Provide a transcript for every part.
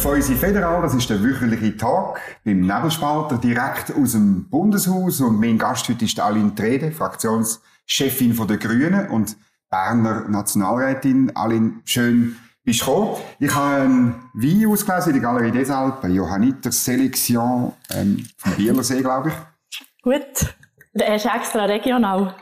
Feusi Federal, das ist der wöchentliche Tag beim Nebelspalter direkt aus dem Bundeshaus und mein Gast heute ist Aline Trede, Fraktionschefin der Grünen und Berner Nationalrätin. Aline, schön bist du gekommen. Ich habe einen Wein ausgelesen in der Galerie des Alpes, bei Johanniter Selection ähm, vom Bielersee, glaube ich. Gut, der ist extra regional.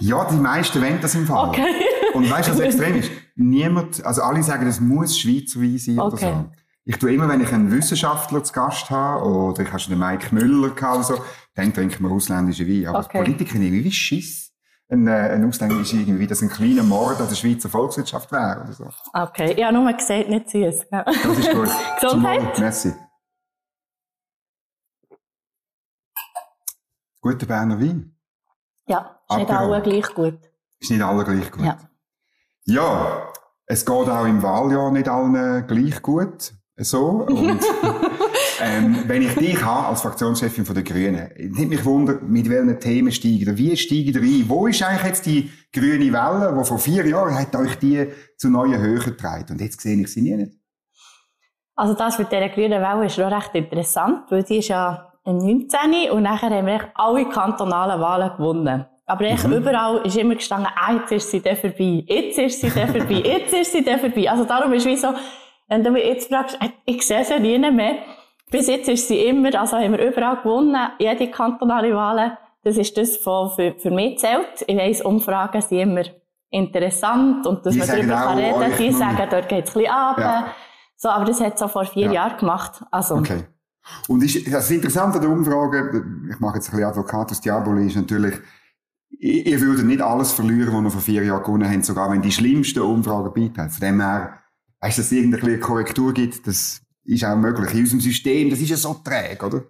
Ja, die meisten wollen das im Fall. Okay. Und weißt du, was extrem ist? Niemand, also alle sagen, es muss Schweizer Wein sein oder Okay. so. Ich tue immer, wenn ich einen Wissenschaftler zu Gast habe, oder ich habe schon den Mike Müller gehabt oder so, dann trinken wir ausländischen Wein. Aber Okay. Politiker nehmen wie Schiss. Ein, ein ausländischer irgendwie, wie das ein kleiner Mord an der Schweizer Volkswirtschaft wäre oder so. Okay, ich habe nur gesagt, nicht süß. Ja. Das ist gut. Gesundheit. Merci. Guter Berner Wein. Ja, ist nicht alle gleich gut. Ist nicht alle gleich gut. Ja. Ja, es geht auch im Wahljahr nicht allen gleich gut. So. Und, ähm, wenn ich dich habe, als Fraktionschefin von der Grünen, nimmt mich wunder, mit welchen Themen steigen ihr? Wie steigen ihr ein? Wo ist eigentlich jetzt die grüne Welle, die vor vier Jahren hat euch die zu neuen Höhen getragen? Und jetzt sehe ich sie nie nicht. Also das mit dieser grünen Welle ist schon recht interessant, weil die ist ja im 19. und nachher haben wir alle kantonalen Wahlen gewonnen. Aber echt Mhm. überall ist immer gestanden, ah, jetzt ist sie dann vorbei, jetzt ist sie dann vorbei, jetzt ist sie dann vorbei. Also darum ist wie so, wenn du mich jetzt fragst, äh, ich sehe sie nie mehr. Bis jetzt ist sie immer, also haben wir überall gewonnen, jede kantonale Wahl. Das ist das, was für, für mich zählt. Ich weiss, Umfragen sind immer interessant und dass Die man darüber kann reden euch- Die sagen, dort geht's ein bisschen ab. Ja. So, aber das hat so vor vier Ja. Jahren gemacht. Also, Okay. Und ist, das Interessante an der Umfrage, ich mache jetzt ein bisschen Advocatus Diaboli, ist natürlich, ihr würdet nicht alles verlieren, was ihr vor vier Jahren gewonnen habt, sogar wenn die schlimmsten Umfragen beitreten. Von dem her, weißt du, dass es irgendeine Korrektur gibt, das ist auch möglich. In unserem System, das ist ja so träge, oder?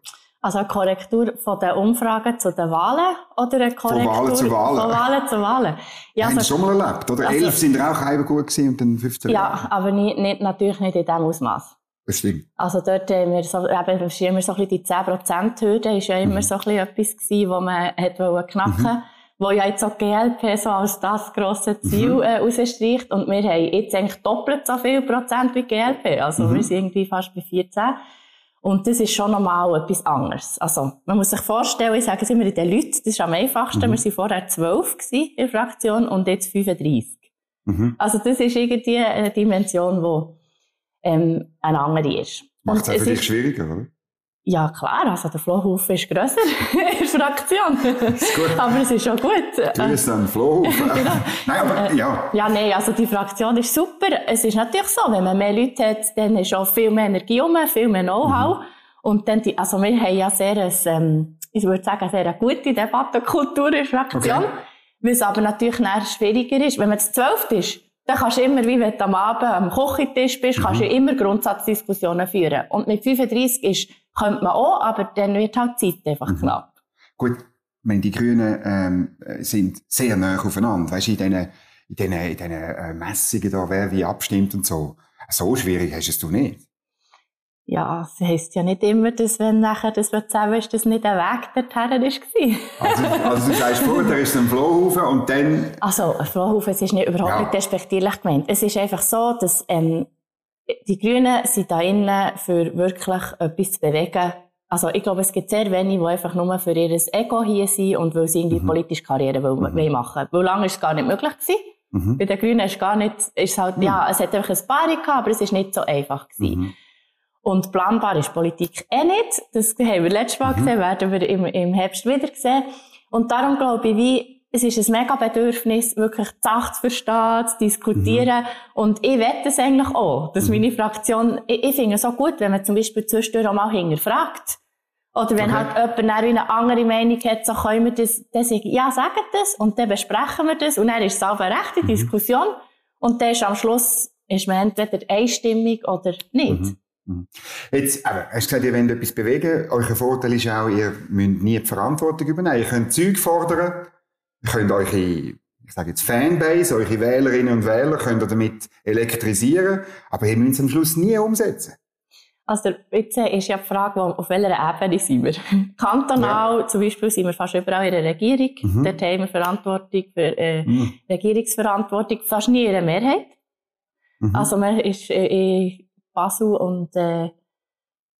also eine Korrektur von den Umfragen zu den Wahlen oder eine Korrektur Wahlen zu Wahlen. von Wahlen zu Wahlen? Ja, also, schon mal erlebt, oder? also- Elf sind auch halb gut gewesen und dann 15. ja aber nicht, nicht, natürlich nicht in diesem Ausmaß. Das stimmt. Also dort haben wir so, eben, ist immer so ein bisschen die 10%-Hürde, ist ja immer so ein bisschen etwas gewesen, wo man hat knacken wo ja jetzt auch GLP so als das grosse Ziel äh, rausstreicht. Und wir haben jetzt eigentlich doppelt so viel Prozent wie GLP. Also wir sind irgendwie fast bei 14. Und das ist schon nochmal etwas anderes. Also, man muss sich vorstellen, ich sage es immer den Leuten, das ist am einfachsten, wir waren vorher 12 gewesen in der Fraktion und jetzt 35. Mhm. Also das ist irgendwie eine Dimension, die ähm, eine andere ist. Macht es auch für dich schwieriger, oder? Ja klar, also der Flohhaufen ist grösser in der Fraktion. Ist gut. aber es ist schon gut. Du bist dann Flohhofen. Nein, aber, ja. Ja, nein, also die Fraktion ist super. Es ist natürlich so, wenn man mehr Leute hat, dann ist auch viel mehr Energie um, viel mehr Know-how. Und dann die, also wir haben ja sehr, ein, ähm, ich würde sagen, sehr eine gute Debattenkultur in der Fraktion. Okay. Weil es aber natürlich nachher schwieriger ist. Wenn man zu zwölf ist, dann kannst du immer, wie wenn du am Abend am Küchentisch bist, kannst du immer Grundsatzdiskussionen führen. Und mit 35 ist, könnte man auch, aber dann wird halt die Zeit einfach knapp. Gut, ich meine, die Grünen ähm, äh, sind sehr nah aufeinander. Weißt du, in diesen, in diesen, in diesen äh, Messungen da, wer wie abstimmt und so. So schwierig hast es du nicht. Ja, es heisst ja nicht immer, dass wenn nachher das sagen, ist das nicht ein Weg dorthin war. Also, also du sagst da ist ein Flohhaufen und dann, Also, ein Flohhaufen, es ist nicht, überhaupt Ja. nicht despektierlich gemeint. Es ist einfach so, dass, ähm, die Grünen sind da innen für wirklich etwas zu bewegen. Also, ich glaube, es gibt sehr wenige, die einfach nur für ihr Ego hier sind und weil sie irgendwie politische Karriere wollen, wollen machen. Weil lange ist es gar nicht möglich gewesen. Mhm. Bei den Grünen ist gar nicht, ist halt, ja, es hat einfach ein paar gehabt, aber es ist nicht so einfach gewesen. Mhm. Und planbar ist Politik eh nicht. Das haben wir letztes Mal gesehen, werden wir im, im Herbst wieder sehen. Und darum glaube ich, wie, es ist ein mega Bedürfnis, wirklich die Sache zu verstehen, zu diskutieren. Und ich wette es eigentlich auch, dass meine Fraktion, ich, ich finde es so gut, wenn man zum Beispiel zwischendurch auch mal hinterfragt. Oder wenn Okay. halt jemand eine andere Meinung hat, so können wir das, dann sagen, ja, sagen das, und dann besprechen wir das, und dann ist es auch eine rechte Diskussion. Und dann ist am Schluss, ist man entweder einstimmig oder nicht. Jetzt, aber, hast du gesagt, ihr wollt etwas bewegen. Euer Vorteil ist auch, ihr müsst nie die Verantwortung übernehmen. Ihr könnt Zeug fordern. Ihr könnt eure, ich sage jetzt Fanbase, eure Wählerinnen und Wähler, könnt ihr damit elektrisieren. Aber ihr müsst es am Schluss nie umsetzen. Also, jetzt ist ja die Frage, auf welcher Ebene sind wir? Kantonal, zum Beispiel, sind wir fast überall in der Regierung. Mhm. Dort haben wir Verantwortung für, äh, Mhm. Regierungsverantwortung, fast nie in der Mehrheit. Mhm. Also, man ist, äh, in Basel und äh,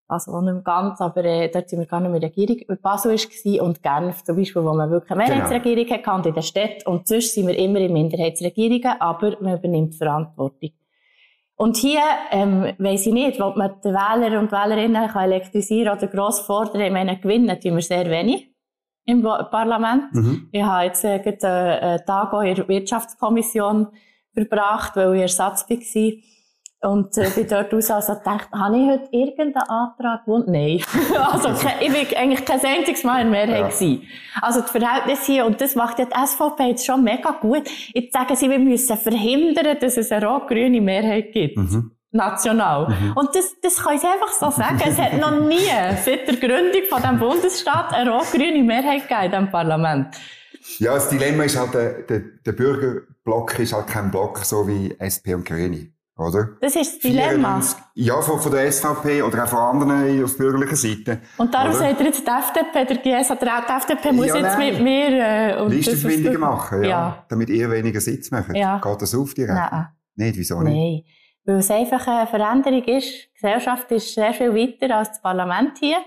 Basel auch nicht ganz, aber äh, dort sind wir gar nicht mehr Regierung. Basel war und Genf zum Beispiel, wo man wirklich eine genau. Mehrheitsregierung genau. hatte in der Stadt. Und sonst sind wir immer in Minderheitsregierungen, aber man übernimmt Verantwortung. Und hier, ähm, weiss ich nicht, ob man die Wähler und Wählerinnen kann elektrisieren oder gross fordern. Ich meine, gewinnen tun wir sehr wenig im Parlament. Mhm. Ich habe jetzt äh, gerade einen Tag auch in der Wirtschaftskommission verbracht, weil ich Ersatz war. Und äh, bin dort raus also gedacht, habe ich heute irgendeinen Antrag gewonnen? Nein. also ich war eigentlich kein einziges Mal in Mehrheit ja. gewesen. Also das Verhältnis hier, und das macht ja die SVP jetzt schon mega gut. Jetzt sagen sie, wir müssen verhindern, dass es eine rot-grüne Mehrheit gibt. Mhm. National. Mhm. Und das, das kann ich einfach so sagen. es hat noch nie seit der Gründung von dem Bundesstaat eine rot-grüne Mehrheit gegeben in diesem Parlament. Ja, das Dilemma ist halt, der, der, der Bürgerblock ist halt kein Block so wie SP und Grüne. Oder? Das ist das Dilemma. Ja, von, von der SVP oder auch von anderen auf bürgerlicher Seite. Und darum oder? sagt er jetzt die FDP, der GS hat auch die FDP muss ja, jetzt mit mir... Äh, Listenverbindungen machen, ja, ja, Damit ihr weniger Sitz macht. Ja. Geht das auf direkt? Nein. Nicht, wieso nicht? Nein. Weil es einfach eine Veränderung ist. Die Gesellschaft ist sehr viel weiter als das Parlament hier.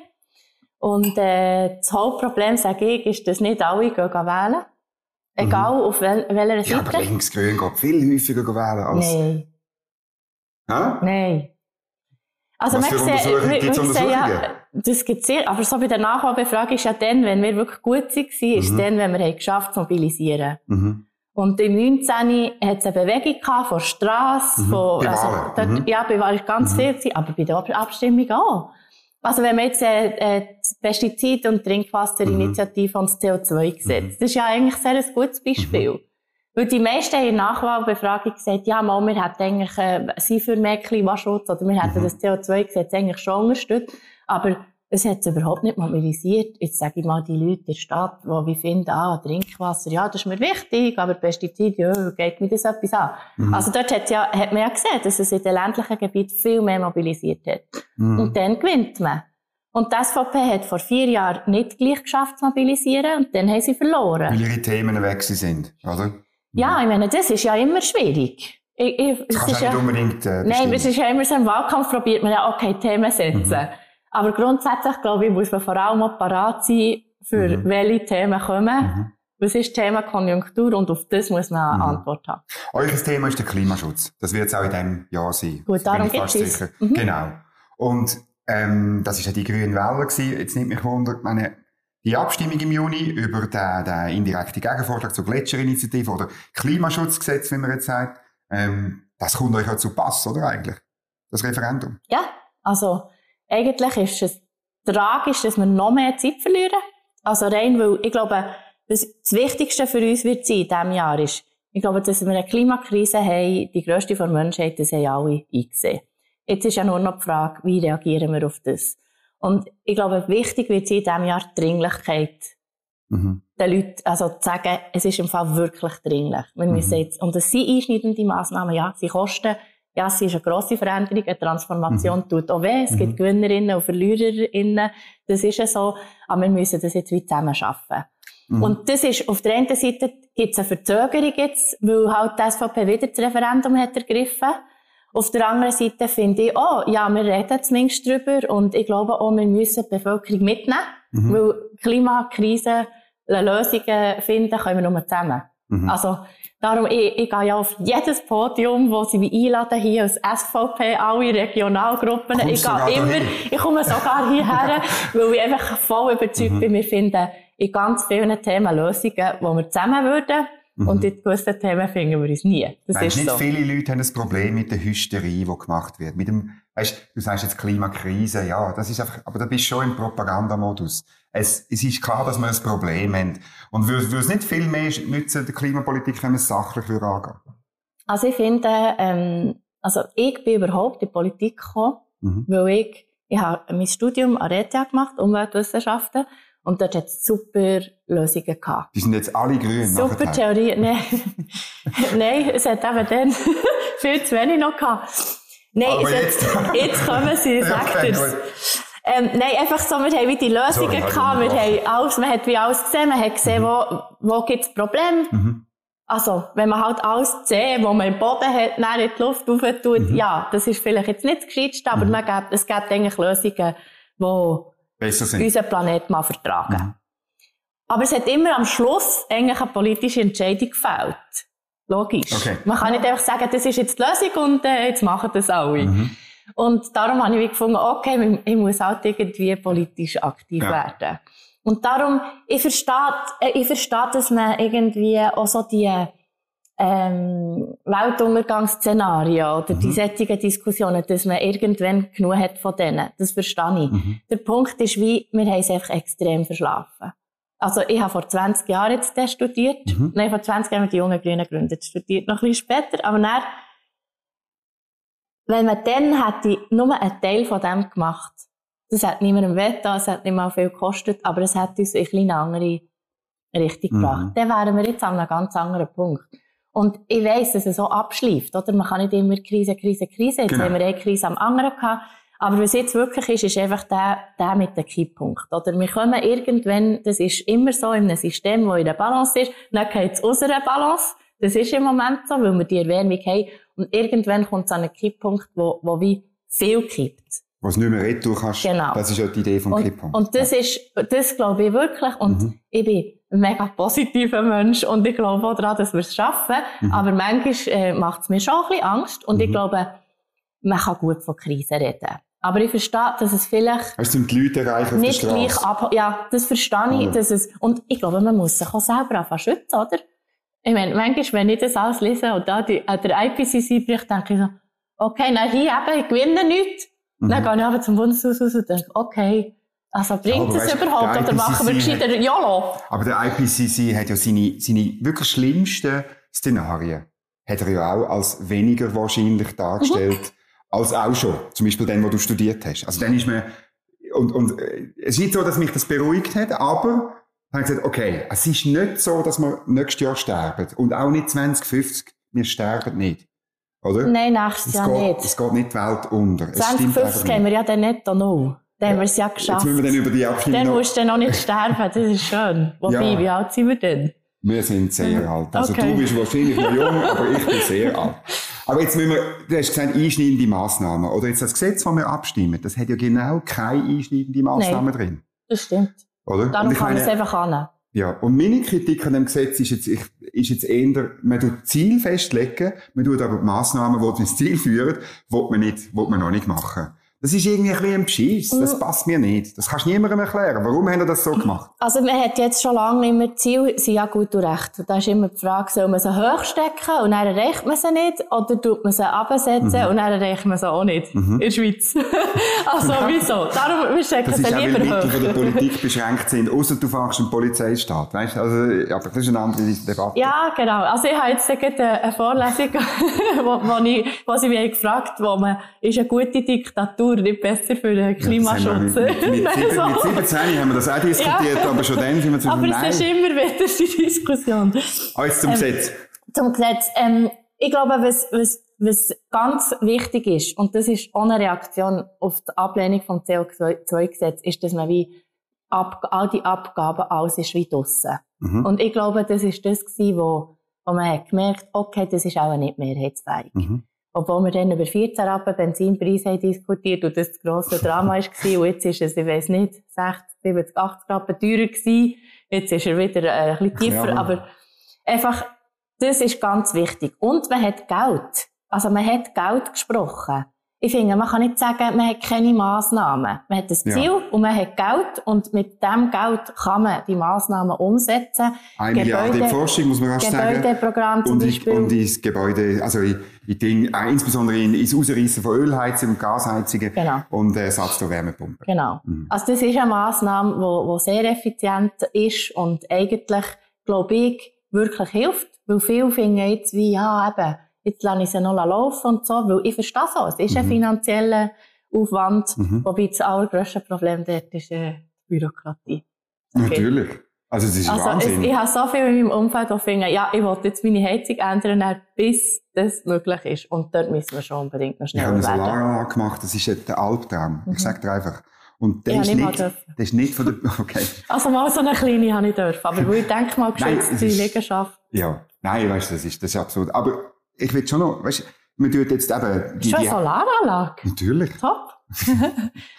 Und äh, das Hauptproblem, sage ich, ist, dass nicht alle gehen wählen. Egal mhm. auf wel welcher Seite. Ja, aber linksgrün geht viel häufiger wählen als... Nein. Ja? Nein. Also Was man sieht, gibt's Untersuchungen? Ja, das gibt's sehr, aber so bei der Nachwahlbefragung ist ja dann, wenn wir wirklich gut waren, ist mhm. dann, wenn wir es geschafft zu mobilisieren. Mhm. Und im 19. hat es eine Bewegung gehabt, von Strasse, mhm. von, also, dort, mhm. ja, bei Wahlen ganz mhm. viel aber bei der Abstimmung auch. Also wenn man jetzt äh, äh, Pestizid- und Trinkwasserinitiative mhm. und das CO2-Gesetz, mhm. das ist ja eigentlich sehr ein gutes Beispiel. Weil die meisten in der Nachwahlbefragung gesagt, ja, mal, wir hätten eigentlich, äh, sie für mehr Klimaschutz oder wir hätten mhm. das CO2-Gesetz eigentlich schon unterstützt. Aber es hat überhaupt nicht mobilisiert. Jetzt sage ich mal, die Leute in der Stadt, die wie finden, ah, Trinkwasser, ja, das ist mir wichtig, aber Pestizide, ja, geht mir das etwas an. Mhm. Also dort hat, ja, hat man ja gesehen, dass es in den ländlichen Gebieten viel mehr mobilisiert hat. Mhm. Und dann gewinnt man. Und die SVP hat vor vier Jahren nicht gleich geschafft zu mobilisieren und dann haben sie verloren. Weil ihre Themen weg sind, oder? Ja, ich meine, das ist ja immer schwierig. Ich, ich, das kannst du ja, nicht unbedingt äh, Nein, es ist ja immer so im Wahlkampf probiert man ja, okay, Themen setzen. Mhm. Aber grundsätzlich, glaube ich, muss man vor allem auch parat sein, für mhm. welche Themen kommen. Mhm. Was ist Thema Konjunktur und auf das muss man eine mhm. Antwort haben. Euer Thema ist der Klimaschutz. Das wird es auch in diesem Jahr sein. Gut, darum geht es. Mhm. Genau. Und ähm, das war ja die grünen Welle gewesen. Jetzt nimmt mich wunder, meine, die Abstimmung im Juni über den, den indirekten Gegenvorschlag zur Gletscherinitiative oder Klimaschutzgesetz, wie man jetzt sagt, ähm, das kommt euch ja zu Pass, oder eigentlich? Das Referendum. Ja, also eigentlich ist es tragisch, dass wir noch mehr Zeit verlieren. Also rein, weil ich glaube, das, Wichtigste für uns wird sein in diesem Jahr ist, ich glaube, dass wir eine Klimakrise haben, die grösste der Menschheit, das haben alle eingesehen. Jetzt ist ja nur noch die Frage, wie reagieren wir auf das? Und ich glaube, wichtig wird in diesem Jahr die Dringlichkeit. Mhm. Den Leuten, also zu sagen, es ist im Fall wirklich dringlich. Wir mhm. müssen jetzt, und es sind einschneidende Massnahmen, ja, sie kosten, ja, es ist eine grosse Veränderung, eine Transformation mhm. tut auch weh, es gibt mhm. Gewinnerinnen und Verliererinnen, das ist ja so, aber wir müssen das jetzt wie zusammen schaffen. Mhm. Und das ist, auf der einen Seite gibt es eine Verzögerung jetzt, weil halt die SVP wieder das Referendum hat ergriffen. Auf der anderen Seite finde ich auch, ja, wir reden zumindest drüber und ich glaube auch, wir müssen die Bevölkerung mitnehmen, mhm. weil Klimakrise Lösungen finden können wir nur zusammen. Mhm. Also, darum, ich, ich gehe ja auf jedes Podium, wo sie mich einladen, hier als SVP, alle Regionalgruppen. Kommst ich gehe immer, ich komme sogar hierher, weil ich einfach voll überzeugt mhm. bin, wir finden in ganz vielen Themen Lösungen, die wir zusammen würden Mhm. Und in gewissen Themen finden wir uns nie. Das weißt, ist nicht so. viele Leute haben ein Problem mit der Hysterie, die gemacht wird. Mit dem, weißt, du sagst jetzt Klimakrise, ja, das ist einfach, aber da bist du schon im Propagandamodus. Es, es ist klar, dass wir ein Problem haben. Und würde es nicht viel mehr nützen, der Klimapolitik, wenn man es sachlich angehen Also ich finde, ähm, also ich bin überhaupt in die Politik gekommen, mhm. weil ich, ich habe mein Studium an ETH gemacht, Umweltwissenschaften, und dort hat es super Lösungen gehabt. Die sind jetzt alle grün. Super nachher. Theorie. Nein. Nein, es hat eben dann viel zu wenig noch gehabt. Nein, Aber jetzt, hat, jetzt kommen sie, sagt okay, ähm, nein, einfach so, wir haben wie die Lösungen Sorry, gehabt, wir haben alles, man hat wie alles gesehen, man hat gesehen, mhm. wo, wo gibt's Probleme. Mhm. Also, wenn man halt alles sehen, wo man im Boden hat, dann in die Luft rauf tut, mhm. ja, das ist vielleicht jetzt nicht das Gescheiteste, aber mhm. man gibt, es gibt eigentlich Lösungen, die unseren Planet mal vertragen. Mhm. Aber es hat immer am Schluss eigentlich eine politische Entscheidung gefällt. Logisch. Okay. Man kann nicht einfach sagen, das ist jetzt die Lösung und äh, jetzt machen das alle. Mhm. Und darum habe ich gefunden, okay, ich muss halt irgendwie politisch aktiv ja. werden. Und darum, ich verstehe, äh, ich verstehe, dass man irgendwie auch so die ähm, Weltuntergangsszenarien oder mhm. die sättigen Diskussionen, dass man irgendwann genug hat von denen. Das verstehe ich. Mhm. Der Punkt ist wie, wir haben es einfach extrem verschlafen. Also ich habe vor 20 Jahren jetzt studiert. Mhm. Nein, vor 20 Jahren mit die jungen Grünen gegründet. Studiert noch ein bisschen später, aber dann, wenn man dann hätte nur einen Teil von dem gemacht, das hat niemandem wehgetan, es hat nicht mal viel gekostet, aber es hat uns in eine andere Richtung mhm. gebracht. Dann wären wir jetzt an einem ganz anderen Punkt. Und ich weiss, dass es so abschleift, oder? Man kann nicht immer Krise, Krise, Krise. Jetzt genau. haben wir eine Krise am anderen gehabt. Aber was jetzt wirklich ist, ist einfach der, der mit dem Kipppunkt. Oder wir kommen irgendwann, das ist immer so in einem System, wo in der Balance ist, dann geht es aus einer Balance. Das ist im Moment so, weil wir die Erwärmung haben. Und irgendwann kommt es an einen Kipppunkt, wo, wo wie viel kippt. Was nicht mehr retour kannst. Genau. Das ist ja die Idee vom und, Kipppunkt. Und das ja. ist, das glaube ich wirklich. Und mhm. ich bin mega positiver Mensch und ich glaube auch daran, dass wir es schaffen. Mhm. Aber manchmal äh, macht es mir schon ein bisschen Angst und mhm. ich glaube, man kann gut von Krisen reden. Aber ich verstehe, dass es vielleicht also die Leute erreichen nicht gleich ab. Ja, das verstehe ich. Dass es, und ich glaube, man muss sich auch selber anfangen schützen, oder? Ich meine, manchmal, wenn ich das alles lese und da die, der IPCC-Bericht, denke ich so, okay, na hier eben, ich gewinne nichts. Mhm. Dann gehe ich aber zum Bundeshaus raus und denke, okay, also bringt es überhaupt oder machen wir gescheiter YOLO? Aber der IPCC hat ja seine, seine wirklich schlimmsten Szenarien, hat er ja auch als weniger wahrscheinlich dargestellt, mhm als auch schon. Zum Beispiel den, wo du studiert hast. Also dann ist mir, und, und äh, es ist nicht so, dass mich das beruhigt hat, aber dann habe ich gesagt, okay, es ist nicht so, dass wir nächstes Jahr sterben. Und auch nicht 2050. Wir sterben nicht. Oder? Nein, nächstes Jahr geht, nicht. Es geht nicht die Welt unter. 2050 haben wir ja dann nicht noch. Dann haben wir es ja geschafft. Jetzt müssen wir dann über die Abstimmung Dann musst du dann noch nicht sterben. Das ist schön. Wobei, ja. wie alt sind wir denn? Wir sind sehr alt. Also okay. du bist wahrscheinlich noch jung, aber ich bin sehr alt. Aber jetzt müssen wir, du hast gesagt, einschneidende Massnahmen. Oder jetzt das Gesetz, das wir abstimmen, das hat ja genau keine einschneidende Massnahmen drin. Das stimmt. Oder? Darum kann man es einfach annehmen. Ja, und meine Kritik an dem Gesetz ist jetzt, ich, ist jetzt eher, man tut Ziel festlegen, man tut aber die Massnahmen, die ins Ziel führen, will man nicht, will man noch nicht machen. Das ist irgendwie ein bisschen ein Beschiss. Das mm. passt mir nicht. Das kannst du niemandem erklären. Warum haben wir das so gemacht? Also, man hat jetzt schon lange immer Ziel, sind ja gut und recht. Da ist immer die Frage, soll man sie hochstecken und dann erreicht man sie nicht? Oder tut man sie absetzen mhm. und dann erreicht man sie auch nicht? Mhm. In der Schweiz. also, wieso? Darum, wir stecken sie lieber hoch. Das ist auch, weil der Politik beschränkt sind, außer du fängst einen Polizeistaat. Weißt du? Also, aber das ist eine andere Debatte. Ja, genau. Also, ich habe jetzt eine Vorlesung, wo, wo, ich, wo sie mich gefragt wo man, ist eine gute Diktatur Natur nicht besser für den Klimaschutz. Ja, mit, mit, mit, mit 17 haben wir das auch diskutiert, ja. aber schon dann sind wir zu Aber es ist immer wieder die Diskussion. Ah, jetzt zum ähm, Gesetz. Zum Gesetz. Ähm, ich glaube, was, was, was ganz wichtig ist, und das ist ohne Reaktion auf die Ablehnung vom CO2-Gesetz, ist, dass man wie ab, all die Abgaben, alles ist wie draussen. Mhm. Und ich glaube, das ist das gewesen, wo, wo man hat gemerkt, okay, das ist auch nicht mehrheitsfähig. Mhm. Obwohl wir dann über 14 Rappen Benzinpreise haben diskutiert und das das grosse Drama war. Und jetzt ist es, ich weiss nicht, 60, 70, 80 Rappen teurer gewesen. Jetzt ist er wieder äh, ein bisschen tiefer. Ja. Aber einfach, das ist ganz wichtig. Und man hat Geld. Also man hat Geld gesprochen. Ich finde, man kann nicht sagen, man hat keine Massnahmen. Man hat das Ziel ja. und man hat Geld und mit dem Geld kann man die Massnahmen umsetzen. Ein Milliarde Forschung, muss man rasch sagen. Gebäudeprogramm zum und Beispiel. Und ins Gebäude, also in, in Ding, äh, insbesondere in, ins Ausreißen von Ölheizungen und Gasheizungen genau. und äh, Satz der Wärmepumpe. Genau. Mhm. Also das ist eine Massnahme, die wo, wo sehr effizient ist und eigentlich, glaube ich, wirklich hilft. Weil viele finden jetzt wie, ja, eben, jetzt lasse ich sie noch laufen und so, weil ich verstehe so, es ist mhm. ein finanzieller Aufwand, mhm. wobei das allergrößte Problem dort ist äh, die Bürokratie. Okay. Natürlich. Also, das ist also Wahnsinn. Es, ich habe so viel in meinem Umfeld, die finden, ja, ich will jetzt meine Heizung ändern, bis das möglich ist. Und dort müssen wir schon unbedingt noch schnell werden. Ich habe eine Solaranlage gemacht, das ist der Albtraum. Mhm. Ich sage dir einfach. Und der Ja, ist nicht der ist nicht von der, okay. Also mal so eine kleine habe ich dürfen. Aber ich denke mal, geschützte es Liegenschaft. Ja. Nein, weißt du, das ist, das ist absurd. Aber ich will schon noch, weißt du, man tut jetzt eben, Ist schon eine Solaranlage. natürlich. Top.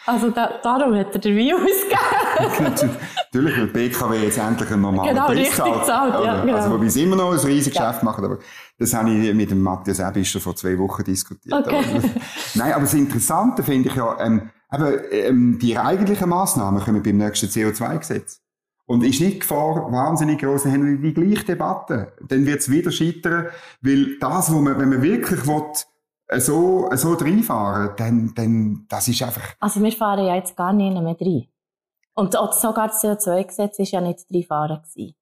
also da, darum hat er den Wein ausgegeben. Natürlich, weil die BKW jetzt endlich einen normalen Genau, Preis richtig zahlt. zahlt, ja, Oder? genau. Also, wobei sie immer noch ein riesiges Geschäft machen, aber das habe ich mit dem Matthias Ebischer vor zwei Wochen diskutiert. Okay. Aber- Nein, aber das Interessante finde ich ja, ähm, eben, ähm, die eigentlichen Massnahmen kommen beim nächsten CO2-Gesetz. Und ist nicht die Gefahr wahnsinnig groß, dann haben wir die gleiche Debatte. Dann wird es wieder scheitern, weil das, wo man, wenn man wirklich will, äh, so, äh, so reinfahren, dann, dann, das ist einfach, Also wir fahren ja jetzt gar nicht mehr rein. Und auch sogar das CO2-Gesetz war ja nicht reinfahren. gewesen.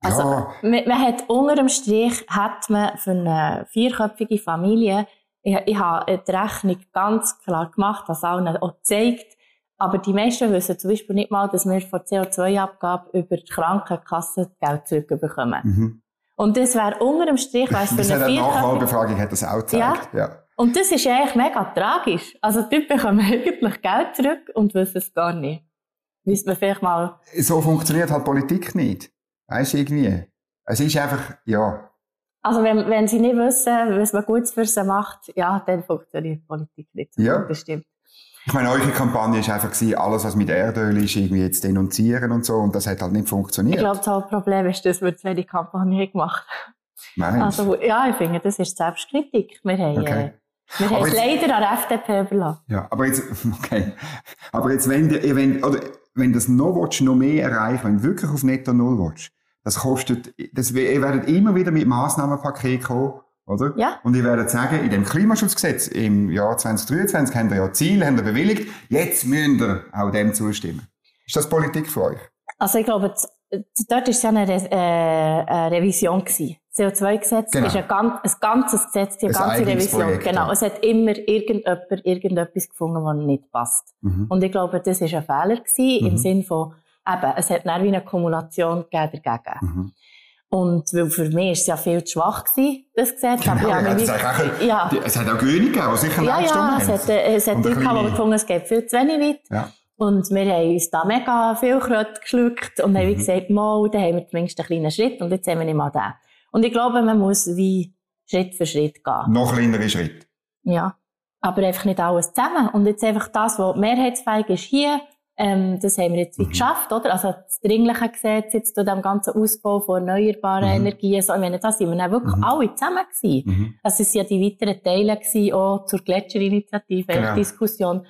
Also, ja, man, man hat unter dem Strich hat man für eine vierköpfige Familie, ich, ich habe die Rechnung ganz klar gemacht, was allen auch zeigt, aber die meisten wissen zum Beispiel nicht mal, dass wir von CO2-Abgabe über die Krankenkasse Geld zurückbekommen. mhm. Und das wäre unter dem Strich, weil es für Das hat eine. Nachwahlbefragung hat das auch gezeigt. Ja. Und das ist eigentlich mega tragisch. Also die Leute bekommen eigentlich Geld zurück und wissen es gar nicht. Müsste man vielleicht mal... So funktioniert halt Politik nicht. Weißt du, irgendwie. Es ist einfach, ja. Also wenn, wenn sie nicht wissen, was man Gutes für sie macht, ja, dann funktioniert Politik nicht. so Ja. gut, Das stimmt. Ich meine, eure Kampagne ist einfach gewesen, alles, was mit Erdöl ist, irgendwie jetzt denunzieren und so. Und das hat halt nicht funktioniert. Ich glaube, das Hauptproblem ist, dass wir zu wenig Kampagne gemacht haben. Meinst? Also, ja, ich finde, das ist Selbstkritik. Wir haben, Okay. äh, wir Aber haben es jetzt- leider an der FDP überlassen. Ja, aber jetzt, okay. Aber jetzt, wenn wenn, oder, wenn das noch willst, noch mehr erreichen, wenn du wirklich auf Netto Null willst, das kostet, das, ihr werdet immer wieder mit Massnahmenpaket kommen, oder? Ja. Und ihr werdet sagen, in dem Klimaschutzgesetz im Jahr 2023 haben wir ja Ziele, haben wir bewilligt, jetzt müsst ihr auch dem zustimmen. Ist das Politik für euch? Also ich glaube, dort war es ja eine, Re äh, eine Revision. gewesen. CO2-Gesetz Genau. ist ein, ganz, ein ganzes Gesetz, die ganze Revision. Projekt, genau. ja. Es hat immer irgendjemand irgendetwas gefunden, was nicht passt. Mhm. Und ich glaube, das war ein Fehler gewesen, Mhm. im Sinn von, eben, es hat dann wie eine Kumulation gegeben dagegen. Mhm. Und weil für mich war es ja viel zu schwach gewesen, das Gesetz. Genau, Aber ja, wie- hat auch, ja. es hat auch Grüne gegeben, die sicher Ja, ja, es hat, äh, es hat Leute gehabt, die gefunden, es geht viel zu wenig weit. Ja. Und wir haben uns da mega viel Kröte geschluckt und haben Mhm. gesagt, mal, dann haben wir zumindest einen kleinen Schritt und jetzt haben wir nicht mal den. Und ich glaube, man muss wie Schritt für Schritt gehen. Noch kleinere Schritt. Ja. Aber einfach nicht alles zusammen. Und jetzt einfach das, was mehrheitsfähig ist hier, ähm, das haben wir jetzt wie Mhm. geschafft, oder? Also das dringliche Gesetz jetzt zu dem ganzen Ausbau von erneuerbaren Mhm. Energien, so, ich meine, da sind wir dann wirklich Mhm. alle zusammen gewesen. Mhm. Also es sind ja die weiteren Teile gewesen, auch zur Gletscherinitiative, Genau. Diskussion.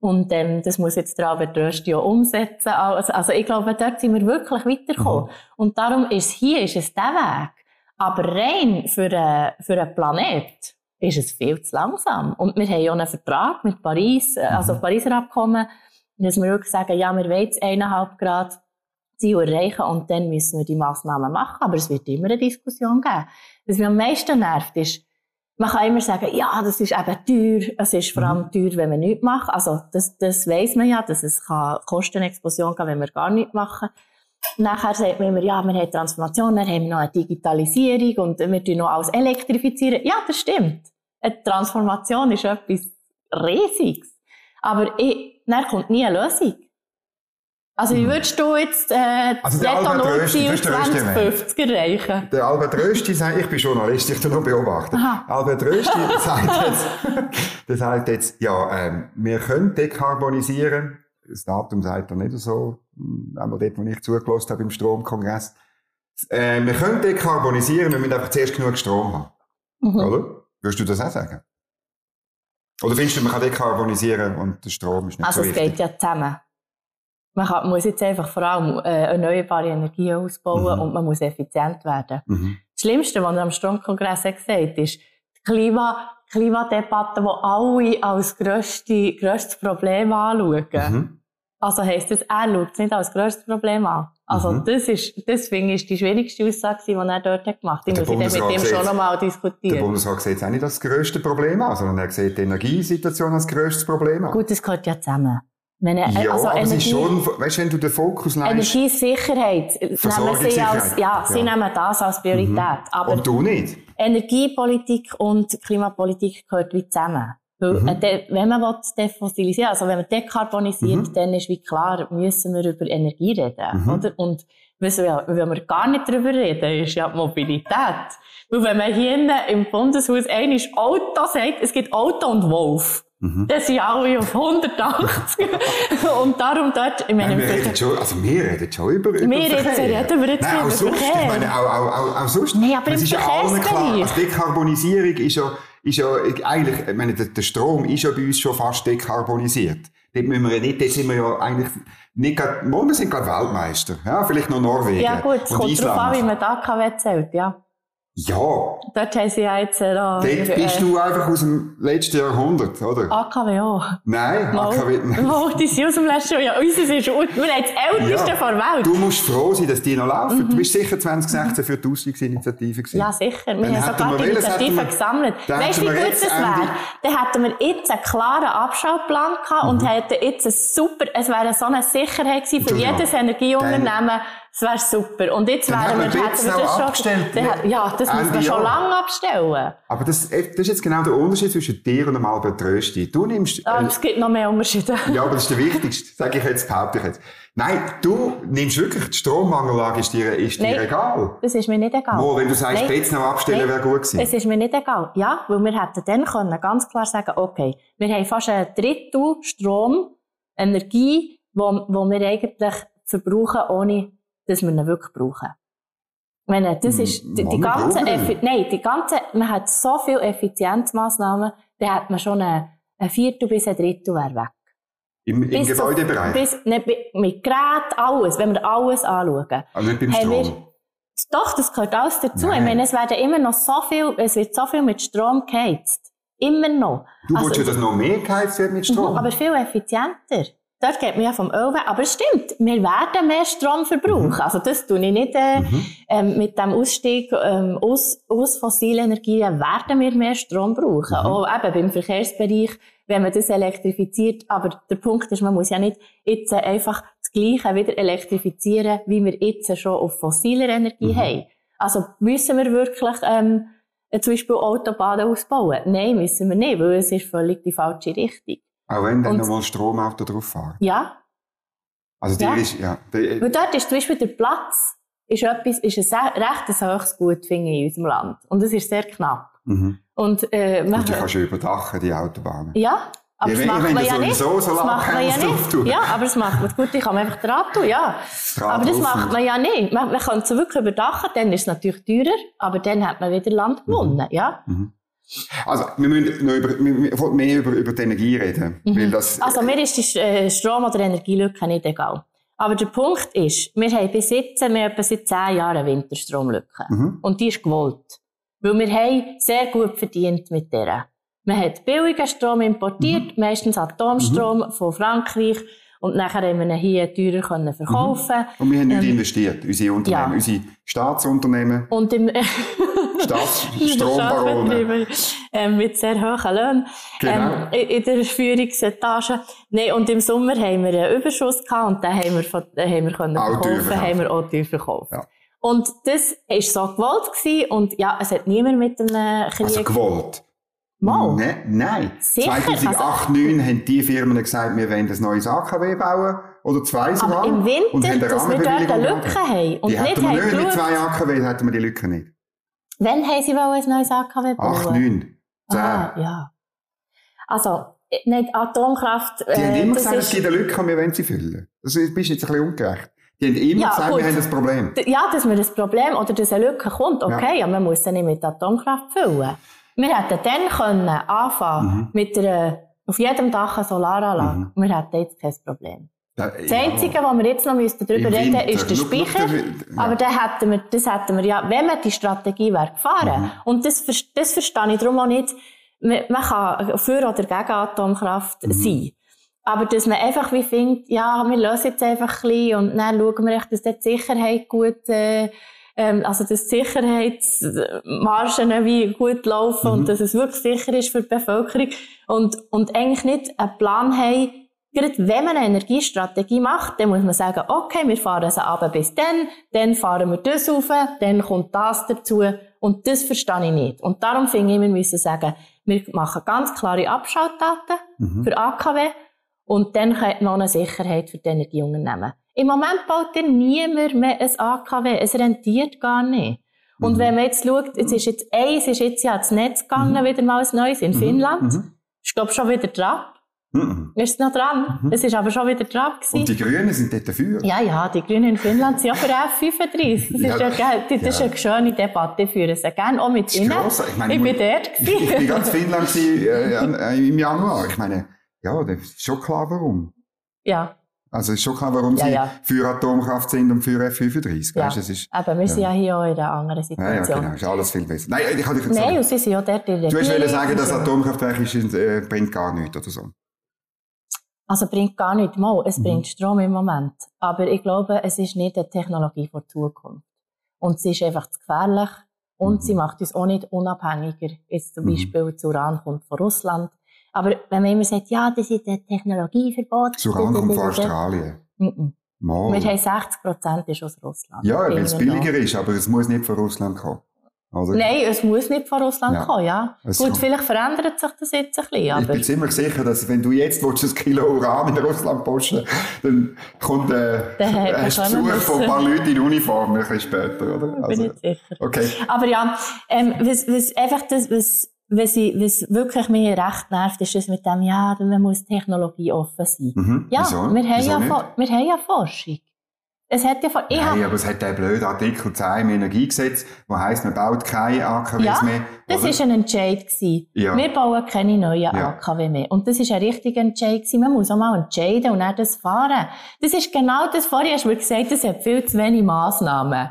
Und ähm, das muss jetzt der Albert Rösti auch umsetzen. Also, also ich glaube, dort sind wir wirklich weitergekommen. Mhm. Und darum ist hier ist es der Weg. Aber rein für, äh, für einen Planet ist es viel zu langsam. Und wir haben ja einen Vertrag mit Paris, äh, also Mhm. Pariser Abkommen, dass wir wirklich sagen, ja, wir wollen jetzt eineinhalb Grad Ziel erreichen und dann müssen wir die Massnahmen machen. Aber es wird immer eine Diskussion geben. Was mich am meisten nervt, ist, man kann immer sagen, ja, das ist eben teuer. Es ist vor allem teuer, wenn man nichts macht. Also, das, das weiss man ja, dass es kann Kostenexplosion geben, wenn wir gar nichts machen. Nachher sagt man immer, ja, wir haben Transformation, dann haben wir noch eine Digitalisierung und wir tun noch alles elektrifizieren. Ja, das stimmt. Eine Transformation ist etwas Riesiges. Aber ich, dann kommt nie eine Lösung. Also, wie würdest du jetzt, äh, Also das der Netto Albert Null Rösti, Ziel das ist der Rösti erwähnt. 2050 erreichen? Der Albert Rösti sagt, ich bin Journalist, ich tu nur beobachten. Aha. Albert Rösti sagt jetzt, der sagt jetzt, ja, ähm, wir können dekarbonisieren. Das Datum sagt er nicht so, hm, einmal dort, wo ich zugelassen habe im Stromkongress. Äh, wir können dekarbonisieren, wir müssen einfach zuerst genug Strom haben. Mhm. Oder? Würdest du das auch sagen? Oder findest du, man kann dekarbonisieren und der Strom ist nicht Also so es wichtig? geht ja zusammen. Man kann, muss jetzt einfach vor allem äh, erneuerbare Energien ausbauen Mhm. und man muss effizient werden. Mhm. Das Schlimmste, was er am Stromkongress hat gesagt ist, die Klima, Klimadebatte, die alle als grösste, grösstes Problem anschauen. Mhm. Also heisst das, er schaut es nicht als grösstes Problem an. Also Mhm. das ist, ich, ist die schwierigste Aussage, die er dort hat gemacht. Der muss ich dann mit ihm schon nochmal Der diskutieren. Bundesrat sieht jetzt auch nicht das grösste Problem an, sondern er sieht die Energiesituation als grösstes Problem an. Gut, das gehört ja zusammen. Wenn, er- Ja, also aber es ist Energie- schon, weißt wenn du den Fokus leist, Energiesicherheit nehmen sie als, ja, sie Ja. Mhm. nehmen das als Priorität. Aber und du nicht. Energiepolitik und Klimapolitik gehört wie zusammen. Weil, mhm. äh, wenn man defossilisieren also wenn man dekarbonisiert, mhm. dann ist wie klar, müssen wir über Energie reden, mhm. oder? Und wenn wir gar nicht darüber reden, ist ja die Mobilität. Weil wenn man hier im Bundeshaus einmal Auto sagt, es gibt Auto und Wolf. Mhm. Das sind alle auf 180. und darum dort, ich meine, wir reden schon, also wir reden schon über, über wir Verkehr. Reden, wir jetzt Nein, über auch sonst, Verkehr. ich meine, auch, auch, auch, auch sonst. Nein, aber es ist ja allen klar, also Dekarbonisierung ist ja, ist ja eigentlich, ich meine, der, der Strom ist ja bei uns schon fast dekarbonisiert. Dort müssen wir nicht, dort sind wir ja eigentlich nicht gerade, wir sind gerade Weltmeister. Ja, vielleicht noch Norwegen. Ja gut, es kommt Island. darauf an, wie man da zählt, ja. Ja. Dort haben sie ja jetzt, äh, Dort bist du einfach aus dem letzten Jahrhundert, oder? AKW auch. Nein, Mal, AKW nicht. Mal, die sind aus dem letzten Jahr. Unseres ist, wir haben das älteste ja. der Welt. Du musst froh sein, dass die noch laufen. Mhm. Du bist sicher 2016 für die Ausstiegsinitiative gewesen. Ja, sicher. Wir Dann haben sogar die Initiative gesammelt. Weißt du, wie gut das wäre? Dann hätten wir jetzt einen klaren Abschaltplan gehabt mhm. und hätten jetzt ein super, es wäre so eine Sicherheit gewesen für jedes Energieunternehmen, das wäre super. Und jetzt wären wir, hätten wir das schon, abgestellt. Dann, ja, das müssen wir schon lange abstellen. Aber das, das ist jetzt genau der Unterschied zwischen dir und einem Albert Rösti. Du nimmst... Ah, es gibt noch mehr Unterschiede. ja, aber das ist der wichtigste, sage ich jetzt, behaupte ich jetzt. Nein, du nimmst wirklich, die Strommangellage ist dir, ist dir Nein, egal. das ist mir nicht egal. Mo, wenn du sagst, Nein. jetzt noch abstellen, wäre gut gewesen. Es ist mir nicht egal. Ja, weil wir hätten dann können ganz klar sagen, okay, wir haben fast ein Drittel Strom, Energie, wo, wo wir eigentlich verbrauchen, ohne dass wir ihn wirklich brauchen. Wenn, das ist, die, die ganze, nein, die ganze, man hat so viele Effizienzmaßnahmen, da hat man schon ein, ein Viertel bis ein Drittel wäre weg. Im, im bis Gebäudebereich? bis, nicht, mit Gerät, alles, wenn wir alles anschauen. Also nicht beim Strom? Wir, doch, das gehört alles dazu. Nein. Ich meine, es werden immer noch so viel, es wird so viel mit Strom geheizt. Immer noch. Du also, willst ja, dass noch mehr geheizt wird mit Strom? Aber viel effizienter. Dort geht man ja vom Öl weg. Aber es stimmt, wir werden mehr Strom verbrauchen. Mhm. Also das tue ich nicht äh, mhm. ähm, mit dem Ausstieg ähm, aus, aus fossilen Energien werden wir mehr Strom brauchen. Mhm. Auch eben beim Verkehrsbereich, wenn man das elektrifiziert. Aber der Punkt ist, man muss ja nicht jetzt einfach das Gleiche wieder elektrifizieren, wie wir jetzt schon auf fossiler Energie mhm. haben. Also müssen wir wirklich ähm, zum Beispiel Autobahnen ausbauen? Nein, müssen wir nicht, weil es ist völlig die falsche Richtung. Auch wenn dann nochmal Stromauto drauf fahren. Ja. Also die ja. ist, ja. Die, Weil dort ist zum Beispiel der Platz, ist etwas, ist ein recht ein hohes Gut, finde ich, in unserem Land. Und es ist sehr knapp. Mhm. Und, äh, man, Und die kannst du überdachen, die Autobahnen. Ja. Aber ja, das macht man ja nicht. So das macht man ja nicht. Ja, aber das macht man. Gut, ich kann einfach Draht tun, ja. Draht aber das macht man ja nicht. Man, man kann es wirklich überdachen, dann ist es natürlich teurer, aber dann hat man wieder Land gewonnen, mhm. ja. Mhm. Also, wir müssen noch über, mehr über, über die Energie reden. Mhm. Weil das, also, mir ist die äh, Strom- oder Energielücke nicht egal. Aber der Punkt ist, wir haben bis jetzt, wir haben seit zehn Jahren eine Winterstromlücke. Mhm. Und die ist gewollt. Weil wir haben sehr gut verdient mit der. Man hat billigen Strom importiert, mhm. meistens Atomstrom mhm. von Frankreich. Und nachher haben wir ihn hier teurer können verkaufen. Mhm. Und wir haben nicht ähm, investiert, unsere Unternehmen, ja. unsere Staatsunternehmen. Und im Staatsstrombarone. ähm, mit sehr hohen Löhnen. Genau. Ähm, in der Führungsetage. Nee, und im Sommer haben wir einen Überschuss gehabt und den haben wir, von, den haben wir können auch verkaufen, haben wir auch teuer verkauft. Ja. Und das war so gewollt gewesen und ja, es hat niemand mit einem Krieg... Also gewollt? Mal? Ne, nein. Sicher? 2008, also, 2009 haben die Firmen gesagt, wir wollen ein neues AKW bauen. Oder zwei sogar. Aber im Winter, dass wir dort eine Lücke haben. Und die nicht hätten wir nicht. Mit zwei AKW hätten wir die Lücke nicht. Wann haben sie wohl ein neues AKW bauen? 8, 9, 10. Ah, ja. Also, nicht Atomkraft. Die äh, haben immer gesagt, es gibt eine Lücke und wir wollen sie füllen. Das ist jetzt ein bisschen ungerecht. Die haben immer ja, gesagt, gut. wir haben ein Problem. Ja, dass wir das Problem oder dass eine Lücke kommt, okay, ja. aber man muss sie nicht mit Atomkraft füllen. Wir hätten dann können anfangen mhm. mit einer, auf jedem Dach eine Solaranlage. Mhm. Wir hätten jetzt kein Problem. Ja, das Einzige, ja. was wir jetzt noch müssten darüber reden müssen, ist der Speicher. Ja. Aber dann hätten wir, das hätten wir ja, wenn wir die Strategie wäre gefahren. Mhm. Und das, das verstehe ich darum auch nicht. Man kann für oder gegen Atomkraft mhm. sein. Aber dass man einfach wie findet, ja, wir lösen jetzt einfach ein bisschen und dann schauen wir echt, dass die Sicherheit gut, äh, ähm, also dass die Sicherheitsmargen wie gut laufen mhm. und dass es wirklich sicher ist für die Bevölkerung und, und eigentlich nicht einen Plan haben, gerade wenn man eine Energiestrategie macht, dann muss man sagen, okay, wir fahren sie ab bis dann, dann fahren wir das rauf, dann kommt das dazu und das verstehe ich nicht. Und darum finde ich, wir müssen sagen, wir machen ganz klare Abschaltdaten mhm. für AKW und dann noch eine Sicherheit für die Energieunternehmen. Im Moment baut dir niemand mehr ein AKW. Es rentiert gar nicht. Und mhm. wenn man jetzt schaut, jetzt ist jetzt eins ist jetzt ja ins Netz gegangen, mhm. wieder mal ein neues in mhm. Finnland. Mhm. Ist, glaube schon wieder dran. Mhm. Ist noch dran. Mhm. Es ist aber schon wieder dran gewesen. Und die Grünen sind dort dafür? Ja, ja, die Grünen in Finnland sind ja für F35. Das, ja, ist, ja, das ja. ist eine schöne Debatte. Ich führe sie gerne auch mit Ihnen. Ich, meine, ich bin dort Ich, ich bin ganz Finnland äh, im Januar. Ich meine, ja, das ist schon klar, warum. Ja. Also ist schon klar, warum ja, sie ja. für Atomkraft sind und für F-35. Ja. Weißt, ist, aber wir sind ja hier auch in einer anderen Situation. Ja, genau, ist alles viel besser. Nein, ich hatte Nein, und sie sind ja dort in der Du wolltest sagen, das Atomkraftwerk ist, äh, bringt gar nichts oder so? Also bringt gar nichts mal, es mhm. bringt Strom im Moment. Aber ich glaube, es ist nicht eine Technologie von Zukunft. Und sie ist einfach zu gefährlich und mhm. sie macht uns auch nicht unabhängiger. Jetzt zum mhm. Beispiel mhm. das Uran kommt von Russland. Aber wenn man immer sagt, ja, das ist ein Technologieverbot. Sogar kommt von Australien. Mm -mm. Wir haben 60 Prozent aus Russland. Ja, weil es billiger ist, aber es muss nicht von Russland kommen. Oder? Nein, es muss nicht von Russland ja. kommen, ja. Es Gut, vielleicht verändert sich das jetzt ein bisschen, aber... Ich bin ziemlich sicher, dass wenn du jetzt willst, ein Kilo Uran in Russland posten dann kommt äh, ein Besuch von ein paar Leuten in Uniform ein bisschen später, oder? Also, bin ich sicher. Okay. Aber ja, ähm, was, was einfach das, was was, ich, was wirklich mir recht nervt, ist das mit dem, ja, man muss Technologie offen sein. Mhm. Ja, Wieso? Wir, haben ja wir haben ja Forschung. Es hat ja von, ich Nein, aber es hat den blöden Artikel 10 im Energiegesetz, wo heisst, man baut keine AKWs ja, mehr. das war ein Entscheid. Gewesen. Ja. Wir bauen keine neuen ja. AKW mehr. Und das ist ein richtiger Entscheid gewesen. Man muss auch mal entscheiden und dann das fahren. Das ist genau das, vorher hast du gesagt, es hat viel zu wenig Massnahmen.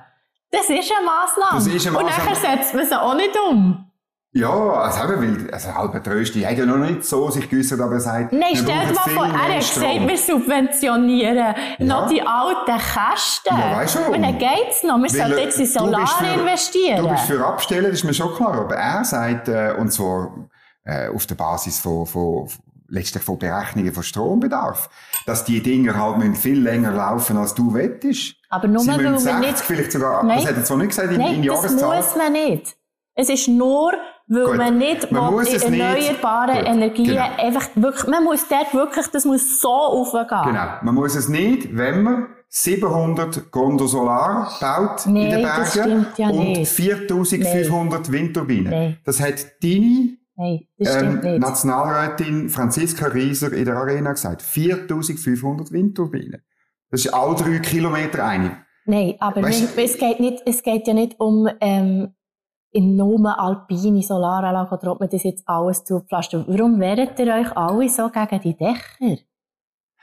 Das ist eine Massnahme. Das ist eine Massnahme. Und dann setzt man sie auch nicht um. Ja, also eben, weil, also Albert Rösti hat ja noch nicht so sich geäussert, aber er sagt, Nein, stell dir mal vor, er hat gesagt, wir subventionieren ja. noch die alten Kästen. Ja, weißt du. Und dann geht's noch. Wir sollten jetzt in Solar für, investieren. Du bist für Abstellen, das ist mir schon klar. Aber er sagt, äh, und zwar, äh, auf der Basis von, von, letztlich von Berechnungen von Strombedarf, dass die Dinger halt müssen viel länger laufen, als du wettest. Aber nur, weil wir nicht... vielleicht sogar, Nein. das hat er zwar nicht gesagt, in, Nein, in Jahreszahlen. das muss man nicht. Es ist nur weil Gut. man nicht man muss erneuerbare nicht. Energien genau. einfach wirklich, man muss dort wirklich, das muss so aufgehen. Genau. Man muss es nicht, wenn man 700 Gondosolar baut nee, in den Bergen ja und 4500 nee. Windturbinen. Nee. Das hat deine Nein, ähm. Nationalrätin Franziska Rieser in der Arena gesagt. 4500 Windturbinen. Das ist all drei Kilometer eine. Nein, aber weißt, es, geht nicht, es geht ja nicht um ähm, in nur alpine Solaranlagen oder ob man das jetzt alles zupflastert. Warum wehrt ihr euch alle so gegen die Dächer?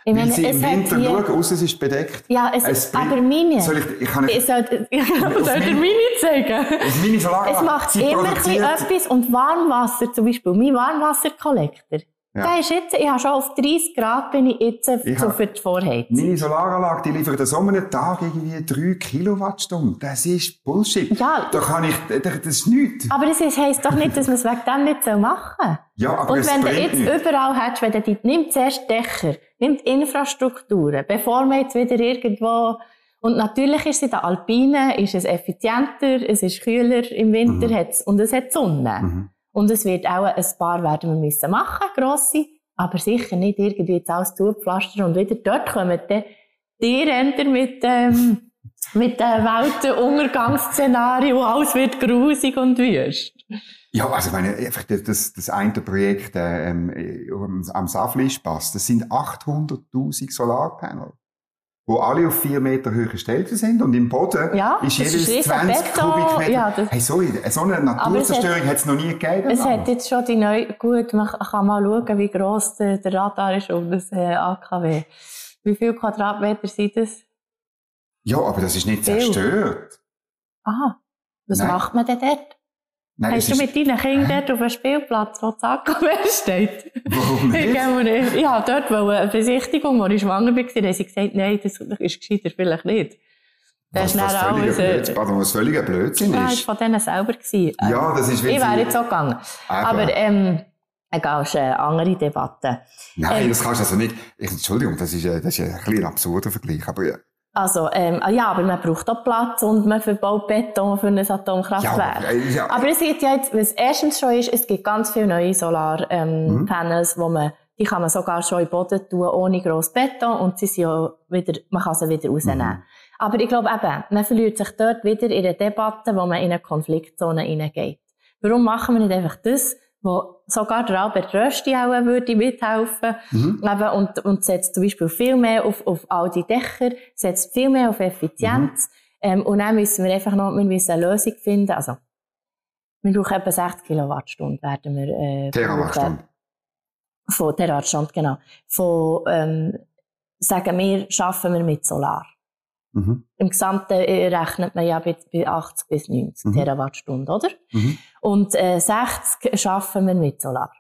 Ich meine, sie im Winter hier... schauen, aussen ist bedeckt. Ja, es, es aber meine... Soll ich, ich kann nicht... Ich soll, soll dir meine zeigen? Meine Solaranlage. Es macht immer etwas. Und Warmwasser zum Beispiel, mein Warmwasserkollektor, ja. Der ist jetzt, ich habe schon auf 30 Grad bin ich jetzt ich so für die Vorheizung. Meine Solaranlage, die liefert so einen Tag irgendwie 3 Kilowattstunden. Das ist Bullshit. Ja. Da kann ich, das ist nichts. Aber das heisst doch nicht, dass man es wegen dem nicht machen soll. Ja, aber Und wenn du jetzt nicht. überall hättest, wenn du die, nimm zuerst Dächer, nimm Infrastrukturen, bevor man jetzt wieder irgendwo, und natürlich ist es in den Alpinen, ist es effizienter, es ist kühler im Winter, mhm. und es hat Sonne. Mhm. Und es wird auch ein paar werden wir müssen machen, grosse, aber sicher nicht irgendwie jetzt alles zupflastern und wieder dort kommen dann die Ränder mit, ähm, mit dem Weltuntergangsszenario, alles wird grusig und wüst. Ja, also ich meine, einfach das, das eine Projekt äh, ähm, am Saflischpass, das sind 800'000 Solarpanel wo alle auf vier Meter Höhe gestellt sind und im Boden ja, ist jedes ist 20 Beton. Kubikmeter. Ja, hey, sorry, so eine Naturzerstörung hat es noch nie gegeben. Es hat jetzt schon die neue, gut, man kann mal schauen, wie gross der, der Radar ist um das äh, AKW. Wie viele Quadratmeter sind das? Ja, aber das ist nicht zerstört. Aha. Was Nein. macht man denn dort? Nein, Hast du mit deinen Kindern dort auf dem Spielplatz, wo AKW steht? Warum nicht? Ich habe dort eine Besichtigung, als ich schwanger war, haben sie gesagt, nein, das ist gescheiter vielleicht nicht. Das was, was, völliger Blödsinn, pardon, was völliger Blödsinn ist. Ja, das war von denen selber. Gewesen. Ja, das ist Ich wäre jetzt auch gegangen. Aber, aber ähm, egal, ist eine andere Debatte. Nein, ähm, das kannst du also nicht, ich, Entschuldigung, das ist, das ist ein bisschen ein absurder Vergleich, aber Also, ähm, ah ja, aber man braucht auch Platz und man verbaut Beton für ein Atomkraftwerk. Ja, äh, ja. Aber es gibt ja jetzt, was erstens schon ist, es gibt ganz viele neue Solarpanels, ähm, mhm. wo man, die kann man sogar schon in den Boden tun, ohne gross Beton und sie sind ja wieder, man kann sie wieder rausnehmen. Mhm. Aber ich glaube eben, man verliert sich dort wieder in eine Debatte, wo man in eine Konfliktzone hineingeht. Warum machen wir nicht einfach das, wo sogar der Albert Rösti auch würde mithelfen mhm. eben, und, und setzt zum Beispiel viel mehr auf, auf all die Dächer, setzt viel mehr auf Effizienz. Mhm. Ähm, und dann müssen wir einfach noch wir müssen eine Lösung finden. Also, wir brauchen etwa 60 Kilowattstunden, werden wir äh, Terawattstunden. Von Terawattstunden, genau. Von, ähm, sagen wir, schaffen wir mit Solar. Mhm. Im Gesamten äh, rechnet man ja bei, 80 bis 90 mhm. Terawattstunden, oder? Mhm. Und äh, 60 schaffen wir mit Solar.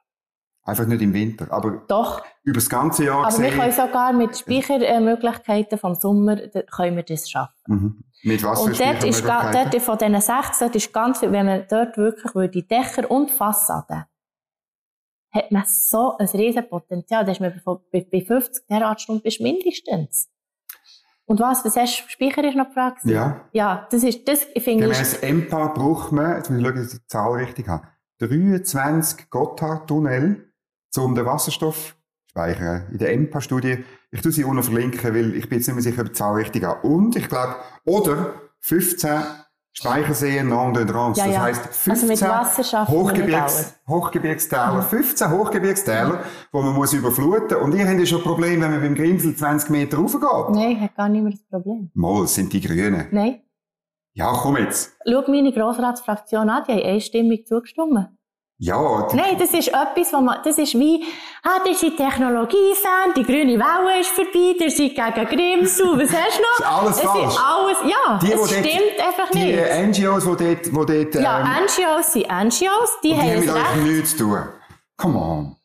Einfach nicht im Winter, aber Doch. über das ganze Jahr Aber gesehen, wir können sogar mit Speichermöglichkeiten vom Sommer können wir das schaffen. Mhm. Mit was Und dort ist dort von diesen 60, dort ist ganz viel, wenn man dort wirklich würde, Dächer und Fassaden, hat man so ein riesen Potenzial. Da ist man bei, bei 50 Terawattstunden bis mindestens. Und was, was hast du, Speicher ist noch gefragt? Ja. Ja, das ist, das finde ich... Gemäss EMPA braucht man, jetzt muss ich schauen, dass ich die Zahl richtig habe, 23 Gotthard-Tunnel, um den Wasserstoff zu speichern. In der EMPA-Studie, ich tue sie unten verlinken, weil ich bin jetzt nicht mehr sicher, ob die Zahl richtig habe. Und ich glaube, oder 15 Speicherseen Long de Drance. Ja, ja. Das heisst 15 also Hochgebirgs, Hochgebirgstäler, mhm. 15 Hochgebirgstäler, wo man muss überfluten. Und ihr habt ja schon ein Problem, wenn man beim Grimsel 20 Meter raufgeht. Nein, ich habe gar nicht mehr das Problem. Mal, sind die Grünen. Nein. Ja, komm jetzt. Schau meine Grossratsfraktion an, die haben einstimmig zugestimmt. Ja. Nein, das ist etwas, wo man, das ist wie, ah, ihr seid Technologiefan, die grüne Welle ist vorbei, ihr seid gegen Grimsau, was hast du noch? Das ist alles es falsch. Ist alles, ja, die, es stimmt dort, einfach die nicht. Die NGOs, die dort, wo dort, Ja, ähm, NGOs sind NGOs, die, die haben mit euch nichts zu tun. Come on.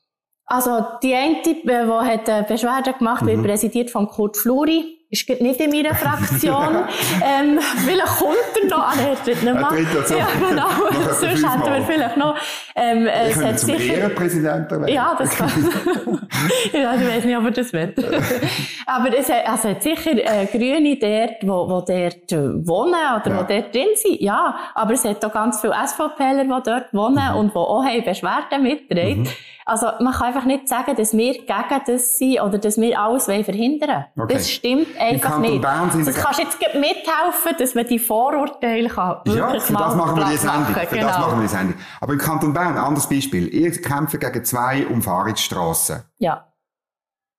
Also, die eine, die, die hat Beschwerde gemacht, mhm. wird präsidiert von Kurt Fluri ist nicht in meiner Fraktion. ähm, vielleicht kommt er noch, ah, er hat nicht mehr. Ja, genau. Sonst hätten wir vielleicht noch, ähm, es hat zum sicher... Ehrenpräsidenten werden. Ja, das kann, ja, ich weiß nicht, ob er das will. Aber es hat, also hat sicher, äh, Grüne dort, wo, wo dort wohnen, oder ja. wo dort drin sind, ja. Aber es hat auch ganz viele SVPler, die dort wohnen mhm. und die auch haben Beschwerden mittragen. Mhm. Also, man kann einfach nicht sagen, dass wir gegen das sind oder dass wir alles verhindern wollen. Okay. Das stimmt einfach nicht. Das kannst du jetzt mithelfen, dass man die Vorurteile kann Ja, für das machen wir die Sendung. Für genau. das machen wir die Sendung. Aber im Kanton Bern, anderes Beispiel. Ihr kämpft gegen zwei Umfahrungsstrassen. Ja.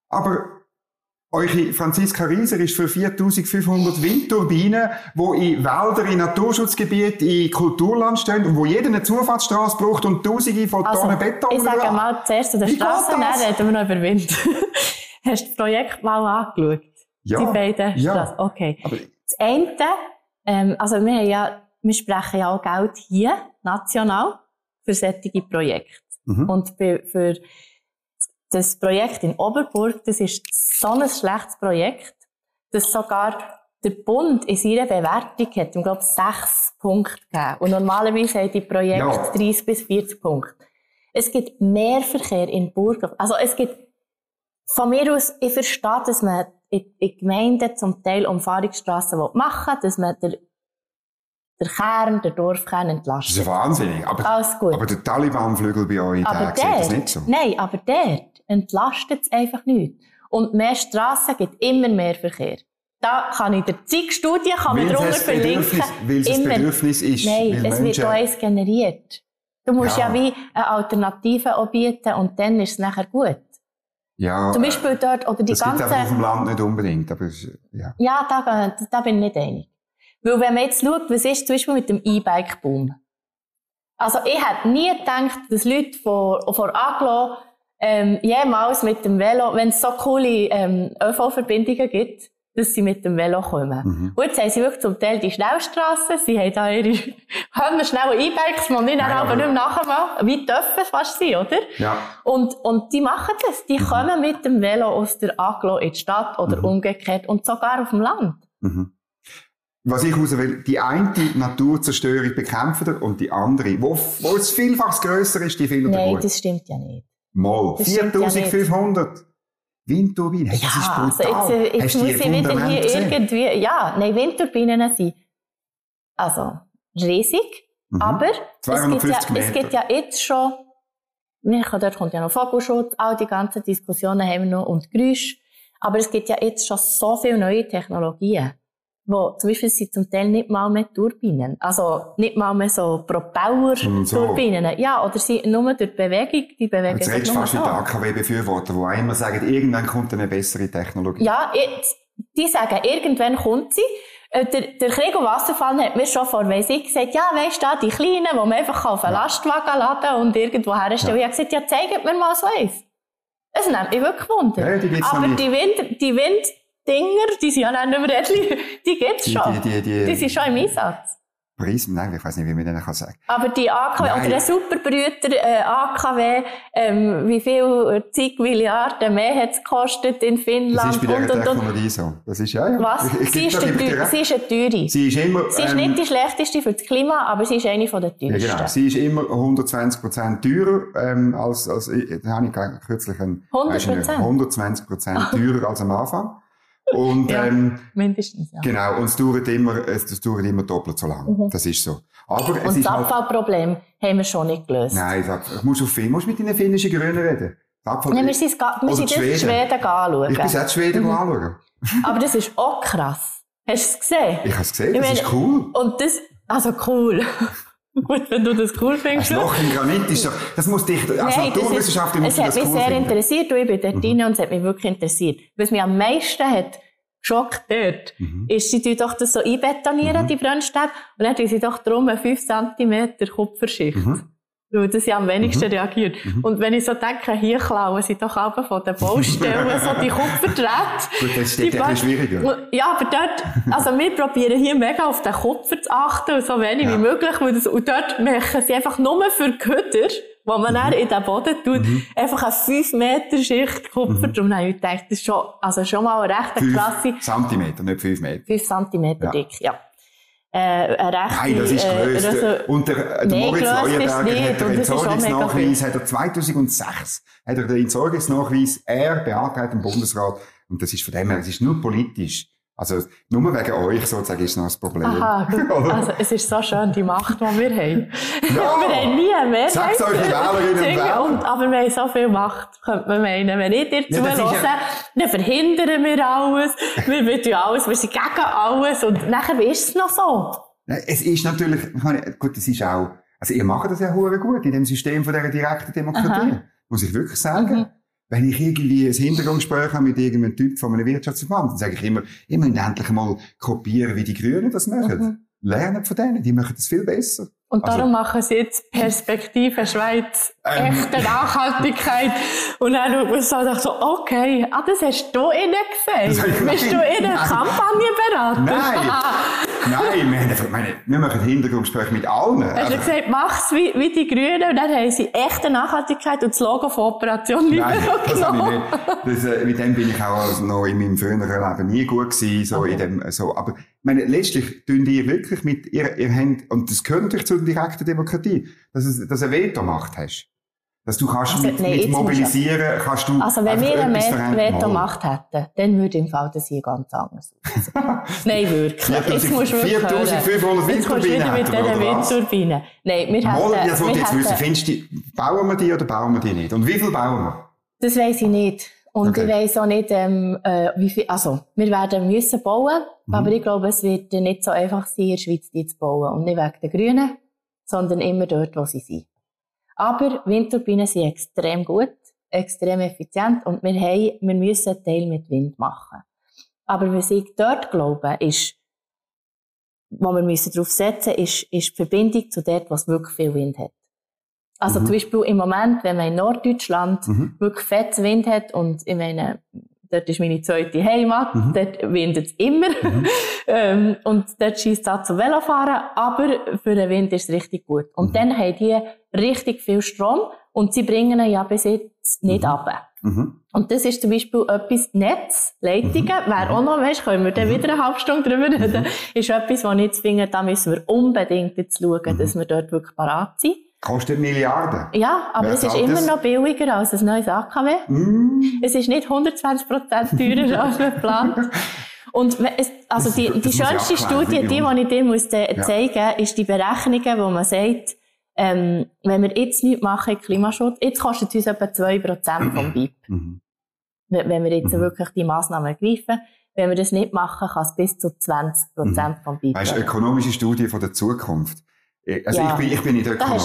Aber eure Franziska Rieser ist für 4500 Windturbinen, wo in Wälder, in Naturschutzgebieten, in Kulturland stehen und wo jeder eine Zufahrtsstraße braucht und tausende von also, Tonnen Beton. Ich sage mal zuerst zu der Straße, dann reden wir noch über Wind. Hast du das Projekt mal angeschaut? Ja. Die beiden ja. Straßen? Okay. Aber das eine, ähm, also wir ja, wir sprechen ja auch Geld hier, national, für solche Projekte. Mhm. Und für, das Projekt in Oberburg, das ist so ein schlechtes Projekt, dass sogar der Bund in seiner Bewertung hat, ich glaube, sechs Punkte gegeben. Und normalerweise haben die Projekte ja. 30 bis 40 Punkte. Es gibt mehr Verkehr in Burg. Also es gibt, von mir aus, ich verstehe, dass man in, in Gemeinden zum Teil Umfahrungsstrassen machen will, dass man der, der Kern, der Dorfkern entlastet. Das ist ja wahnsinnig. Aber, Alles gut. aber der Taliban-Flügel bei euch, der sieht das nicht so. Nein, aber dort entlastet es einfach nicht. Und mehr Strassen gibt immer mehr Verkehr. Da kann ich der Zeitstudie kann man drunter verlinken. Weil es ein Bedürfnis ist. Nein, es wird auch eins generiert. Du musst ja. ja wie eine Alternative anbieten und dann ist es nachher gut. Ja, Zum Beispiel dort, oder die das ganze... Das auf dem Land nicht unbedingt, aber ja. Ja, da, da bin ich nicht einig. Weil wenn man jetzt schaut, was ist zum Beispiel mit dem E-Bike-Boom? Also ich hätte nie gedacht, dass Leute von, von Aglo ähm, jemals mit dem Velo, wenn es so coole ähm, ÖV-Verbindungen gibt, dass sie mit dem Velo kommen. Mhm. Und jetzt haben sie wirklich zum Teil die Schnellstrassen, sie haben da ihre haben schnelle E-Bikes, die ich dann aber nicht mehr nachher Wie dürfen es fast sein, oder? Ja. Und, und die machen das. Die mhm. kommen mit dem Velo aus der Aglo in die Stadt oder mhm. umgekehrt und sogar auf dem Land. Mhm. Was ich raus will, die eine Naturzerstörung bekämpfen und die andere, wo, wo es vielfach grösser ist, die findet Nein, das stimmt ja nicht. Mal. 4500. Windturbinen, hey, das ist brutal. Also jetzt, äh, jetzt muss ich wieder hier gesehen? irgendwie, ja, nein, Windturbinen sind, also, riesig, Mhm. aber es gibt, ja, 250 es gibt ja jetzt schon, dort kommt ja noch Vogelschutz, all die ganzen Diskussionen haben wir noch und Geräusche, aber es gibt ja jetzt schon so viele neue Technologien, wo zum Beispiel sind zum Teil nicht mal mehr Turbinen, also nicht mal mehr so Sondern so. Propeller-Turbinen, ja, oder sie nur durch die Bewegung, die bewegen sich redest du nur fast so. die AKW-Befürworter, die immer sagen, irgendwann kommt eine bessere Technologie. Ja, jetzt, die sagen, irgendwann kommt sie. Äh, Der, der Krieg und Wasserfall hat mir schon vor weiss ich gesagt, ja, weisst du, da, die Kleinen, die man einfach auf einen Lastwagen laden und irgendwo herstellen. Ja. Ich habe gesagt, ja, zeigt mir mal so eins. Es nimmt mich wirklich Wunder. Ja, die Aber die Wind, die Winddinger, die sind ja nicht mehr redlich, die gibt's schon. die- die- die- die sind schon im Einsatz. Preis, nein, ich weiß nicht, wie man denen kann sagen. Aber die AKW, Nein. oder der Superbrüter äh, AKW, ähm, wie viel zig Milliarden mehr hat es gekostet in Das Finnland ist bei dieser und, und, und. So. Das ist, ja, ja. Was? Ich, sie, ist der recht. sie ist eine teure. Sie ist immer, Sie ist ähm, nicht die schlechteste für das Klima, aber sie ist eine von der ja, teuersten. genau. Sie ist immer 120% teurer, ähm, als, als, da habe ich kürzlich einen, 100%? weisst du nicht, 120% teurer als am Anfang. Und, Ja. ähm, Mindestens, ja. genau, und es dauert immer, es, dauert immer doppelt so lang. Mhm. Das ist so. Aber es Und das halt, Abfallproblem haben wir schon nicht gelöst. nein, ich muss auf Film, musst mit deinen finnischen Grünen reden. Nein, wir sind, wir sind Schweden. Schweden anschauen. ich bin selbst Schweden Mhm. anschauen. Aber das ist auch krass. Hast du es gesehen? Ich habe es gesehen, Ich das meine- ist cool. Und das, also cool. Gut, wenn du das cool Ein findest. Loch im Granit ist doch, das muss dich, als Nein, das ist- Naturwissenschaftler musst Es hat das mich cool sehr finden. interessiert und ich bin dort Mhm. und es hat mich wirklich interessiert. Was mich am meisten hat geschockt dort, Mhm. ist, sie tun doch das so einbetonieren, die Brennstäbe, und dann tun sie doch drum eine 5 cm Kupferschicht. Mhm. Weil das ja am wenigsten reagiert. Und wenn ich so denke, hier klauen sie doch aber von den Baustellen so die Kupferdrähte. Gut, das ist dort ein schwieriger. Ja, aber dort, also wir probieren hier mega auf den Kupfer zu achten und so wenig Ja. wie möglich, weil das, und dort machen sie einfach nur für Köder, wo man dann in den Boden tut, einfach eine 5 Meter Schicht Kupfer drum. Dann habe ich gedacht, das ist schon, also schon mal eine recht klasse, 5 Zentimeter, nicht 5 Meter. 5 cm Ja. dick, ja. Äh, rechte, Nein, das ist äh, gelöst. also- und der, der Nein, Moritz Leuenberger hat den Entsorgungsnachweis, hat er 2006, hat er den Entsorgungsnachweis, er beantragt im Bundesrat, und das ist von dem her, es ist nur politisch. Also, nur wegen euch sozusagen ist noch das Problem. Aha, gut. Also, es ist so schön, die Macht, die wir haben. Ja. wir haben nie Mehrheit. Sag's euch, die Wählerinnen und Wähler. Aber wir haben so viel Macht, könnte man meinen. Wenn ich dir Ja, zuhöre, ja- dann verhindern wir alles. Wir, tun alles, wir sind gegen alles. Und nachher ist es noch so. Es ist natürlich, ich meine, gut, es ist auch, also ihr macht das ja hure gut in dem System von dieser direkten Demokratie. Muss ich wirklich sagen. Mhm. Wenn ich irgendwie ein Hintergrundgespräch habe mit irgendeinem Typ von einem Wirtschaftsverband, dann sage ich immer, ihr müsst endlich mal kopieren, wie die Grünen das machen. Mhm. Lernen von denen, die machen das viel besser. Und Also- darum machen sie jetzt Perspektive Schweiz, Ähm. echte Nachhaltigkeit. Und dann schaut man sagt so, okay, ah, das hast du ich- gesehen. Bist du nein, ihnen nein. Kampagnenberater? Nein. Nein, wir, haben meine, wir machen Hintergrundgespräche mit allen. Hast du Also, gesagt, mach's wie, wie die Grünen und dann haben sie echte Nachhaltigkeit und das Logo von Operation Nein, Libero das habe ich nicht. Das, äh, mit dem bin ich auch also noch in meinem früheren Leben nie gut gewesen, so Okay. in dem, so. Aber, meine, letztlich tun ihr wirklich mit, ihr, ihr habt, und das gehört natürlich zur direkten Demokratie, dass es, dass eine Veto-Macht hast. Dass du kannst Also, mit, nein, mit jetzt mobilisieren, kannst du Also wenn wir eine etwas Met- verändern. Veto Mal. gemacht hätten, dann würde im Fall das hier ganz anders aussehen. Nein, wirklich. 4000 Jetzt musst du wirklich 4500 hören. Jetzt kommst du wieder mit Windturbinen diesen? Windturbinen. Nein, wir Mal, hätten... wollte ich wir jetzt wissen. hätten- Findest du, die- bauen wir die oder bauen wir die nicht? Und wie viel bauen wir? Das weiss ich nicht. Und Okay. ich weiss auch nicht, ähm, äh, wie viel, also, wir werden müssen bauen, Mhm. aber ich glaube, es wird nicht so einfach sein, in der Schweiz die zu bauen. Und nicht wegen den Grünen, sondern immer dort, wo sie sind. Aber Windturbinen sind extrem gut, extrem effizient und wir haben, wir müssen einen Teil mit Wind machen. Aber was ich dort glaube, ist, wo wir müssen drauf setzen, ist, ist die Verbindung zu dort, wo es wirklich viel Wind hat. Also Mhm. zum Beispiel im Moment, wenn man in Norddeutschland Mhm. wirklich fetten Wind hat und ich meine, dort ist meine zweite Heimat, Mhm. dort windet es immer Mhm. ähm, und dort schießt es auch zum Velofahren, aber für den Wind ist es richtig gut. Und Mhm. dann haben die richtig viel Strom und sie bringen ihn ja bis jetzt nicht Mhm. ab. Mhm. Und das ist zum Beispiel etwas, Netz, Leitungen, wäre auch noch, weißt, können wir dann wieder eine halbe Stunde drüber reden, ist etwas, was ich jetzt finde, da müssen wir unbedingt jetzt schauen, dass wir dort wirklich parat sind. Kostet Milliarden. Ja, aber Wer es ist immer das? noch billiger als ein neues AKW. Mm. Es ist nicht 120 Prozent teurer als man plant. Und es, also Das- die, das die schönste Studie, die, die ich dir muss äh, Ja. zeigen ist die Berechnungen, wo man sagt, ähm, wenn wir jetzt nichts machen im Klimaschutz, jetzt kostet es uns etwa 2% vom BIP. Mhm. Wenn wir jetzt Mhm. wirklich die Massnahmen ergreifen. Wenn wir das nicht machen, kann es bis zu 20% vom BIP Mhm. Weißt du, werden. ökonomische Studie von der Zukunft. Ich- Also Ja, ich, bin, ich bin nicht Ökonom.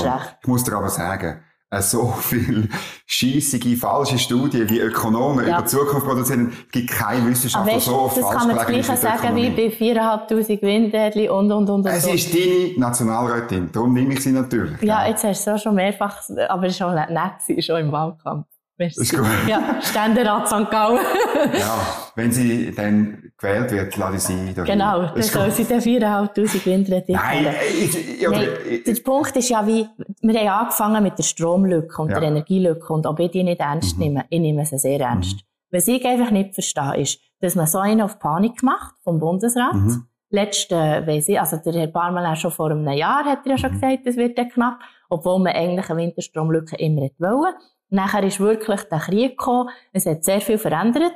Ich muss dir aber sagen, äh, so viel scheissige, falsche Studien wie Ökonomen Ja. über die Zukunft produzieren, gibt kein Aber Wissenschaftler weißt, so oft das kann man das falsch Gleiche ist wie die sagen wie bei 4'500 Windrädchen und, und, und, und. Es so. ist deine Nationalrätin, darum nehme ich sie natürlich. Ja, jetzt hast du es auch schon mehrfach, aber es ist schon nett, gewesen, schon im Wahlkampf. Merci. Ist gut. Ja, Ständerat St. Gallen. Ja, wenn sie dann gewählt wird, lade ich sie da genau, dann soll sie den 4'500 Windrädchen Nein, haben. ich, ich, oder, Nein, ich, der Punkt ist ja wie, wir haben angefangen mit der Stromlücke und Ja. der Energielücke und ob ich die nicht ernst Mhm. nehme, ich nehme sie sehr ernst. Was ich einfach nicht verstehe, ist, dass man so einen auf Panik macht vom Bundesrat. Mhm. Letzte, weiss ich, also der Herr Barmann auch schon vor einem Jahr hat er ja schon Mhm. gesagt, es wird dann knapp, obwohl man eigentlich eine Winterstromlücke immer wollen. Nachher ist wirklich der Krieg gekommen, es hat sehr viel verändert.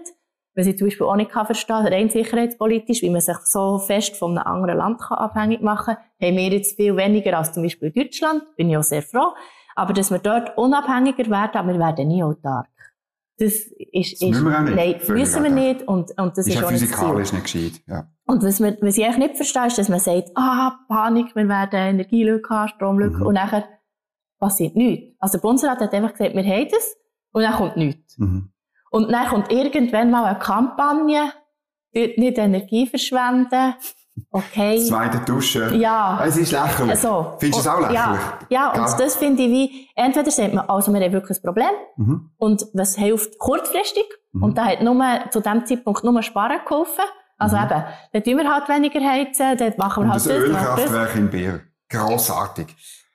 Was ich zum Beispiel auch nicht kann verstehen rein sicherheitspolitisch, wie man sich so fest von einem anderen Land kann abhängig machen kann, haben wir jetzt viel weniger als zum Beispiel Deutschland, bin ich auch sehr froh. Aber dass wir dort unabhängiger werden, aber wir werden nie autark. Das ist, ist, müssen wir nicht. nein, müssen wir nicht und, und das ist ist, auch das physikalisch nicht gescheit. Ja. Und was, wir, was ich eigentlich nicht verstehe, ist, dass man sagt, ah, Panik, wir werden Energielücke haben, Stromlücke, Mhm. und nachher passiert nichts. Also der Bundesrat hat einfach gesagt, wir haben das, und dann kommt nichts. Mhm. Und dann kommt irgendwann mal eine Kampagne, dort nicht Energie verschwenden, okay. Zweite Duschen. Ja. Es ist lächerlich. Also, Findest du es auch lächerlich? Ja, ja und das finde ich wie, entweder sagt man, also wir haben wirklich ein Problem, Mhm. und was hilft kurzfristig? Mhm. Und da hat nur, zu dem Zeitpunkt nur Sparen geholfen. Also Mhm. eben, dann tun wir halt weniger heizen, dann machen wir Und halt das das. Ölkraftwerk in Bier. Grossartig.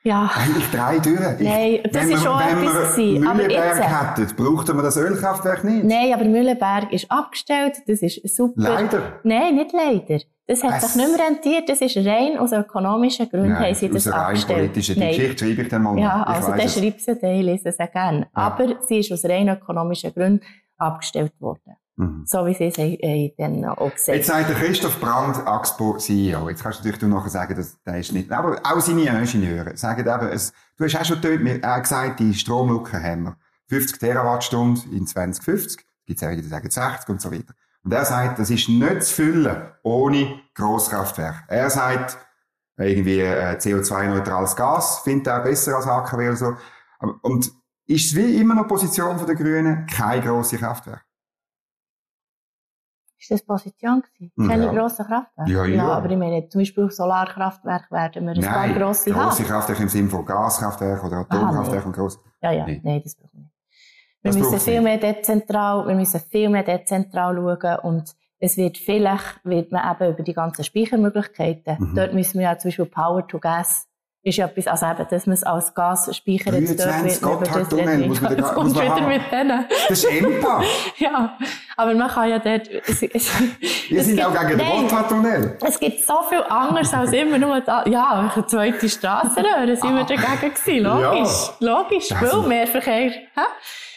Ja. Eigentlich drei. Ich, Nein, das wenn ist wir, schon wenn etwas wir gewesen. Aber Mühleberg jetzt- hätten, brauchten wir das Ölkraftwerk nicht. Nein, aber Mühlenberg ist abgestellt, das ist super. Leider. Nein, nicht leider. Das hat Es- sich nicht mehr rentiert, das ist rein aus ökonomischen Gründen haben sie aus das rein abgestellt. politischen die Nein. Geschichte schreibe ich dann mal. Ja. Ich also es. schreibt sie, den lese es auch gerne. Aber sie ist aus rein ökonomischen Gründen abgestellt worden. Mhm. So wie sie es haben dann auch gesagt Jetzt sagt der Christoph Brandt, Axpo CEO. Jetzt kannst du natürlich nachher sagen, dass der ist nicht, aber auch seine Ingenieure sagen eben, es, du hast auch schon gesagt, die Stromlücke haben wir. 50 Terawattstunden in 2050. Gibt's auch wieder, die sagen 60 und so weiter. Und er sagt, das ist nicht zu füllen ohne Grosskraftwerk. Er sagt, irgendwie äh, CO2-neutrales Gas findet er besser als AKW oder so. Und ist es wie immer noch Position der Grünen, kein grosse Kraftwerk? Ist das Position gewesen? Keine Ja. grossen Kraftwerke? Ja, ja. aber ich meine, zum Beispiel Solarkraftwerke werden wir ein paar Nein, grosse grosse haben. Kraftwerke im Sinne von Gaskraftwerke oder Atomkraftwerke und gross. Ja, ja, Nee. nein, das brauchen wir nicht. Wir Das müssen viel mehr dezentral, wir müssen viel mehr dezentral schauen und es wird vielleicht, wird man eben über die ganzen Speichermöglichkeiten, Mhm. dort müssen wir ja zum Beispiel Power to Gas ist ja etwas, also eben, dass man es als Gasspeicher jetzt dort 23 wird, man über das Gotthardtunnel muss man da- muss man wieder haben. mit denen. Das ist EMPA. Ja, aber man kann ja dort, es, es, Wir es sind gibt- auch gegen den Gotthardtunnel. es gibt so viel anderes als immer nur da. Ja, eine zweite Strassenröhre sind wir dagegen gewesen. Logisch, logisch, Das- viel mehr Verkehr. Hä?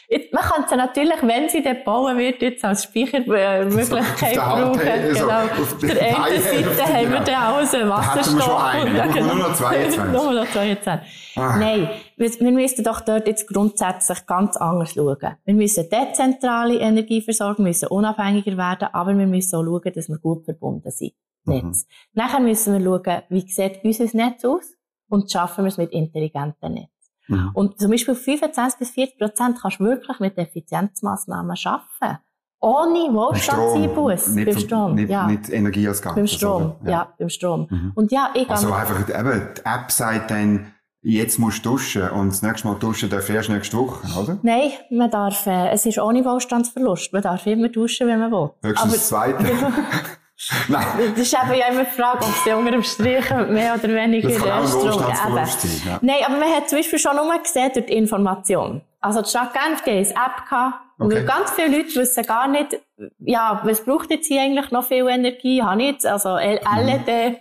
Man kann sie natürlich, wenn sie dort bauen wird, jetzt als Speichermöglichkeit brauchen. Also genau. auf der einen Seite haben wir dann alles einen Da hätten wir Wasserstoff. nur noch 22. nur noch 22. Ah. Nein, wir, wir müssen doch dort jetzt grundsätzlich ganz anders schauen. Wir müssen dezentrale Energieversorgung, müssen unabhängiger werden, aber wir müssen auch schauen, dass wir gut verbunden sind. Mhm. Netz. Nachher müssen wir schauen, wie sieht unser Netz aus und schaffen wir es mit intelligenten Netzen. Mhm. Und zum Beispiel 25 bis 40 Prozent kannst du wirklich mit Effizienzmaßnahmen schaffen. Ohne Wohlstandseinbuß. Beim vom- Strom, nicht, ja. nicht Energie als Ganzes. beim Strom, oder? ja. beim Strom. Mhm. Und ja, ich Also einfach, eben, die App sagt dann, jetzt musst du duschen und das nächste Mal duschen darfst du erst nächste Woche, oder? Nein, man darf, äh, es ist ohne Wohlstandsverlust. Man darf immer duschen, wenn man will. Höchstens das Zweite. Nein, Das ist eben ja immer die Frage, ob sie unter dem Strich mehr oder weniger äh, Strom Wohlstandsverlust eben. sein. Ja. Nein, aber man hat zum Beispiel schon nur gesehen durch die Information. Also die Stadt Genf, die hat eine App gehabt. Und Okay. ganz viele Leute wissen gar nicht, ja, was braucht jetzt hier eigentlich noch viel Energie? Habe ich jetzt, also L- Mhm. LED,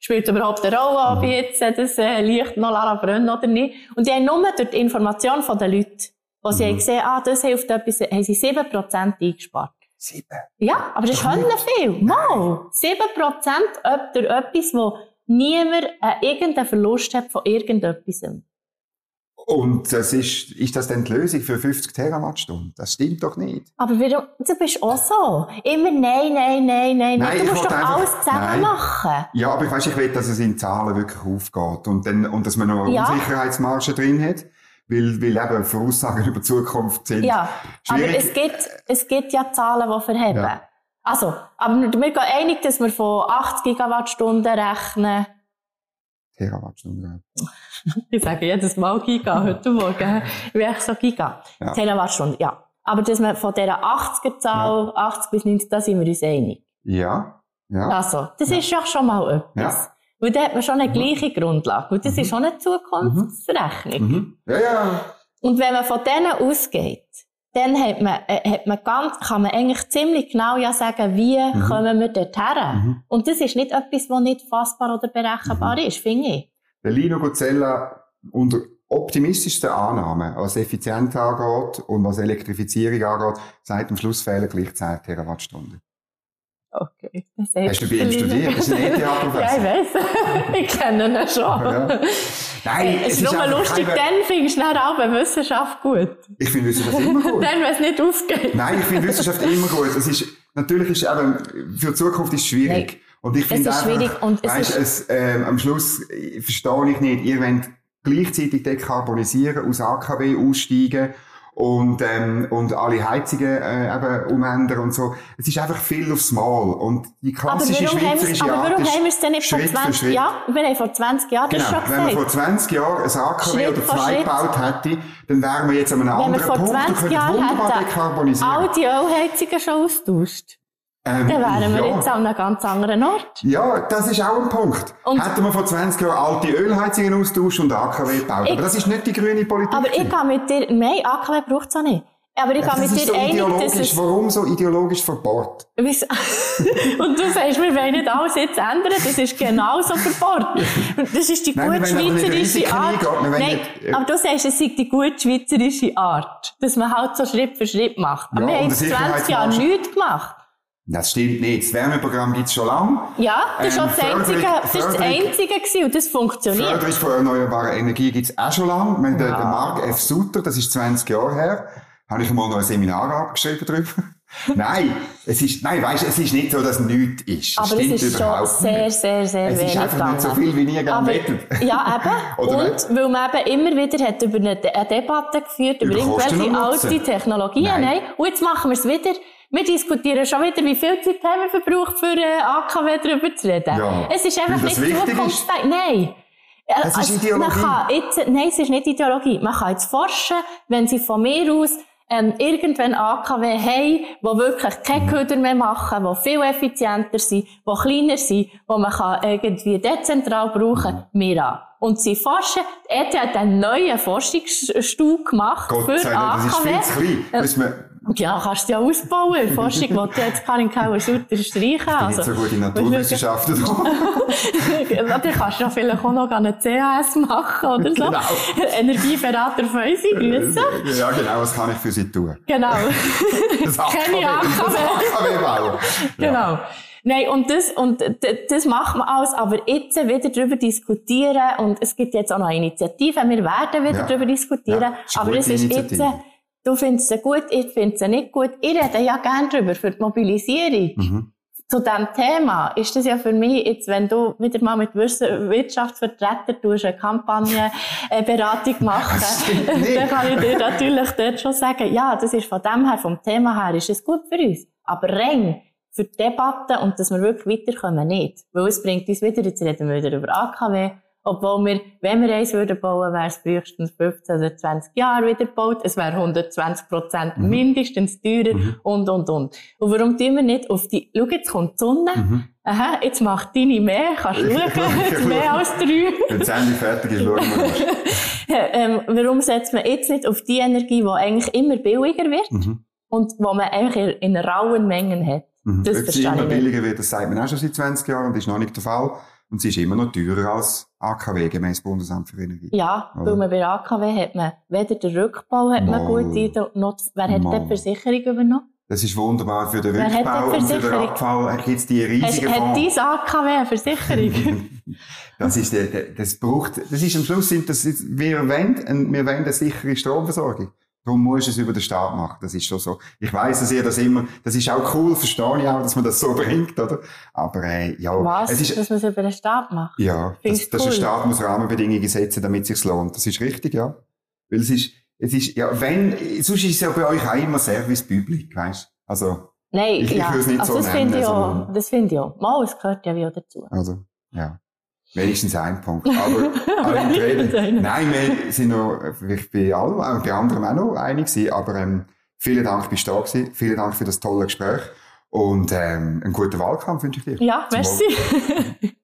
spielt überhaupt eine Rolle, ob mhm. jetzt das äh, Licht noch brennen oder nicht. Und die haben nur durch die Information von den Leuten, wo sie mhm. haben gesehen, ah, das hilft etwas, haben sie 7% eingespart. Sieben? Ja, aber das ist viel. Mal. 7% ob durch etwas, wo niemand äh, irgendeinen Verlust hat von irgendetwas. Und das ist, ist das dann die Lösung für 50 Terawattstunden? Das stimmt doch nicht. Aber warum, du bist auch so. Immer nein, nein, nein, nein. nein du musst doch einfach, alles zusammen nein. machen. Ja, aber ich weiß, ich will, dass es in Zahlen wirklich aufgeht. Und dann, und dass man noch ja. Unsicherheitsmarge drin hat. Weil, weil eben Voraussagen über die Zukunft sind. Ja. Schwierig. Aber es gibt, es gibt ja Zahlen, die verheben. Ja. Also, aber wir gehen einig, dass wir von 80 Gigawattstunden rechnen. Terawattstunden. ich sage jedes Mal Giga heute Morgen. Ich so Giga. Ja. Terawattstunden, ja. Aber dass wir von dieser 80er-Zahl, ja. 80 bis 90, da sind wir uns einig. Ja. ja. Also, das ja. ist ja schon mal etwas. Ja. Weil da hat man schon eine mhm. gleiche Grundlage. Und das mhm. ist schon eine Zukunftsrechnung. Mhm. Ja, ja. Und wenn man von denen ausgeht, dann hat man, äh, hat man ganz, kann man eigentlich ziemlich genau ja sagen, wie mhm. kommen wir dorthin. Mhm. Und das ist nicht etwas, was nicht fassbar oder berechenbar mhm. ist, finde ich. Der Lino Gozella unter optimistischsten Annahmen, was Effizienz angeht und was Elektrifizierung angeht, sagt am Schluss fehlen gleich 10 Terawattstunden. Okay. Hast du bei ihm studiert? Das ist ein ETH-Professor. ja, ich weiß. ich kenne ihn schon. Ja. Nein, es, es ist nur lustig, keine... dann findest du auch bei Wissenschaft gut. Ich finde Wissenschaft immer gut. dann, wenn es nicht aufgeht. Nein, ich finde Wissenschaft immer gut. Es ist, natürlich ist eben, für die Zukunft ist es schwierig. Nein. Und ich finde einfach, schwierig und es weißt, ist... es, äh, am Schluss verstehe ich nicht, ihr wollt gleichzeitig dekarbonisieren, aus AKW aussteigen und, ähm, und alle Heizungen äh, eben umändern und so. Es ist einfach viel aufs Mal. Und die klassische schweizerische aber warum haben wir es denn nicht vor 20 Jahren? Wir haben vor 20 Jahren genau. das schon gesagt. Wenn man vor 20 Jahren ein AKW Schritt oder zwei gebaut hätte, dann wären wir jetzt an einem Wenn anderen Punkt und könnten wunderbar dekarbonisieren. all die Ölheizungen schon austauscht. Ähm, dann wären wir ja. jetzt an einem ganz anderen Ort. Ja, das ist auch ein Punkt. Und Hätten wir vor 20 Jahren alte Ölheizungen austauscht und AKW gebaut. aber das ist nicht die grüne Politik. Aber ich kann mit dir, nein, AKW braucht es auch nicht. Aber ich kann ja, mit dir so einig, dass es... Warum so ideologisch verbohrt? und du sagst, wir wollen nicht alles jetzt ändern, das ist genauso verbohrt. Das ist die Nein, gute schweizerische Art. Nein, nicht, äh, aber du sagst, es sei die gute schweizerische Art, dass man halt so Schritt für Schritt macht. Aber ja, wir haben 20 Jahre nichts gemacht. Das stimmt nicht. Das Wärmeprogramm gibt es schon lange. Ja, das ist, ähm, das, einzige, das ist das einzige gewesen und das funktioniert. Förderung von erneuerbarer Energie gibt es auch schon lange. ja. der, Mark F. Sutter, das ist 20 Jahre her, habe ich mal noch ein Seminar abgeschrieben darüber. nein, es ist, nein, weißt, es ist nicht so, dass nichts ist. Aber es ist schon sehr, nicht. sehr, sehr es wenig. Es ist einfach nicht so viel, wie nie gerne wettet. Ja, eben. und weil man eben immer wieder hat über eine, eine Debatte geführt, über, über irgendwelche alte Technologien. Nein. nein. Und jetzt machen wir es wieder wir diskutieren schon wieder, wie viel Zeit haben wir verbraucht, für äh, AKW darüber zu reden. Ja, es ist einfach nicht zukunftsfähig. Nein. Es ist Ideologie. Man kann jetzt, nein, es ist nicht Ideologie. Man kann jetzt forschen, wenn sie von mir aus ähm, irgendwann AKW haben, die wirklich keine Köder mehr machen, die viel effizienter sind, die kleiner sind, die man kann irgendwie dezentral brauchen, mir an. Und sie forschen, ETH hat einen neuen Forschungsstuhl gemacht Gott für sei Dank, das ist viel zu klein. Äh, ja, kannst du ja ausbauen. Forschung wollte jetzt Karin Kauer-Sutter streichen. Also, so gut in Naturwissenschaften. Dann kannst du ja vielleicht auch noch eine CAS machen oder so. Genau. Energieberater für unsere Grüße. Ja, genau, was kann ich für sie tun? Genau. Das AKW. Das AKW bauen. Genau. Nein, und das, und das macht man alles, aber jetzt wieder darüber diskutieren, und es gibt jetzt auch noch Initiativen, wir werden wieder ja. darüber diskutieren, ja, aber es ist jetzt, Du findest sie gut, ich finde sie nicht gut. Ich rede ja gerne darüber, für die Mobilisierung. Mhm. Zu diesem Thema ist das ja für mich jetzt, wenn du wieder mal mit Wirtschaftsvertretern tust, eine Kampagnenberatung machen, dann kann ich dir natürlich dort schon sagen, ja, das ist von dem her, vom Thema her, ist es gut für uns. Aber rein für die Debatte und dass wir wirklich weiterkommen, nicht. Weil es bringt uns wieder, jetzt reden wir wieder über AKW, obwohl wir, wenn wir eins würden bauen, wäre es frühestens 15 oder 20 Jahre wieder gebaut. Es wäre 120 Prozent mhm. mindestens teurer mhm. und, und, und. Und warum tun wir nicht auf die, schau, jetzt kommt die Sonne. Mhm. Aha, jetzt macht deine mehr, kannst du schauen, jetzt mehr als drei. Wenn das Ende fertig ist, schauen wir mal. ähm, warum setzt man jetzt nicht auf die Energie, die eigentlich immer billiger wird mhm. und wo man eigentlich in rauen Mengen hat? Mhm. Das Ob sie immer billiger wird, das sagt man auch schon seit 20 Jahren und ist noch nicht der Fall. Und sie ist immer noch teurer als AKW, gemäß Bundesamt für Energie. Ja, Oder? weil man bei AKW hat man weder den Rückbau hat man gut ein, noch, wer hat Mal. die Versicherung übernommen? Das ist wunderbar für den Wer Rückbau und für den Abfall. Gibt es die riesigen Hat, hat dein AKW eine Versicherung? das ist, das braucht, das ist am Schluss, sind das, wir wollen, wir wollen eine sichere Stromversorgung. Darum muss es über den Staat machen. Das ist schon so. Ich weiss, dass ihr das immer, das ist auch cool, verstehe ich auch, dass man das so bringt, oder? Aber, äh, ja. Was? Es ist, dass man es über den Staat macht? Ja. Dass, dass cool. der Staat muss Rahmenbedingungen setzen, damit es sich lohnt. Das ist richtig, ja. Weil es ist, es ist, ja, wenn, sonst ist es ja bei euch auch immer Service Public, weißt Also. Nein, ich, ja. Ich nicht also so das finde ich auch, das finde ich auch. Mal, es gehört ja wieder dazu. Also, ja. Wenigstens ein Punkt. Aber alle Reden, nein, wir sind noch, ich bin alle, bei anderen auch noch einig gewesen, aber ähm, vielen Dank, bist du da gewesen. Vielen Dank für das tolle Gespräch und ähm, einen guten Wahlkampf wünsche ich dir. Ja, merci.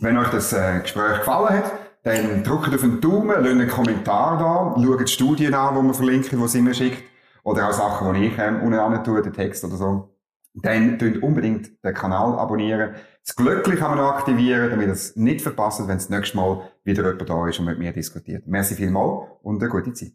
Wenn euch das äh, Gespräch gefallen hat, dann drückt auf den Daumen, lasst einen Kommentar da, schaut die Studien an, die wir verlinken, die sie mir schickt, oder auch Sachen, die ich ähm, unten tue, den Text oder so dann könnt unbedingt den Kanal abonnieren. Das Glöckchen kann man noch aktivieren, damit ihr es nicht verpasst, wenn das nächste Mal wieder jemand da ist und mit mir diskutiert. Merci vielmals und eine gute Zeit.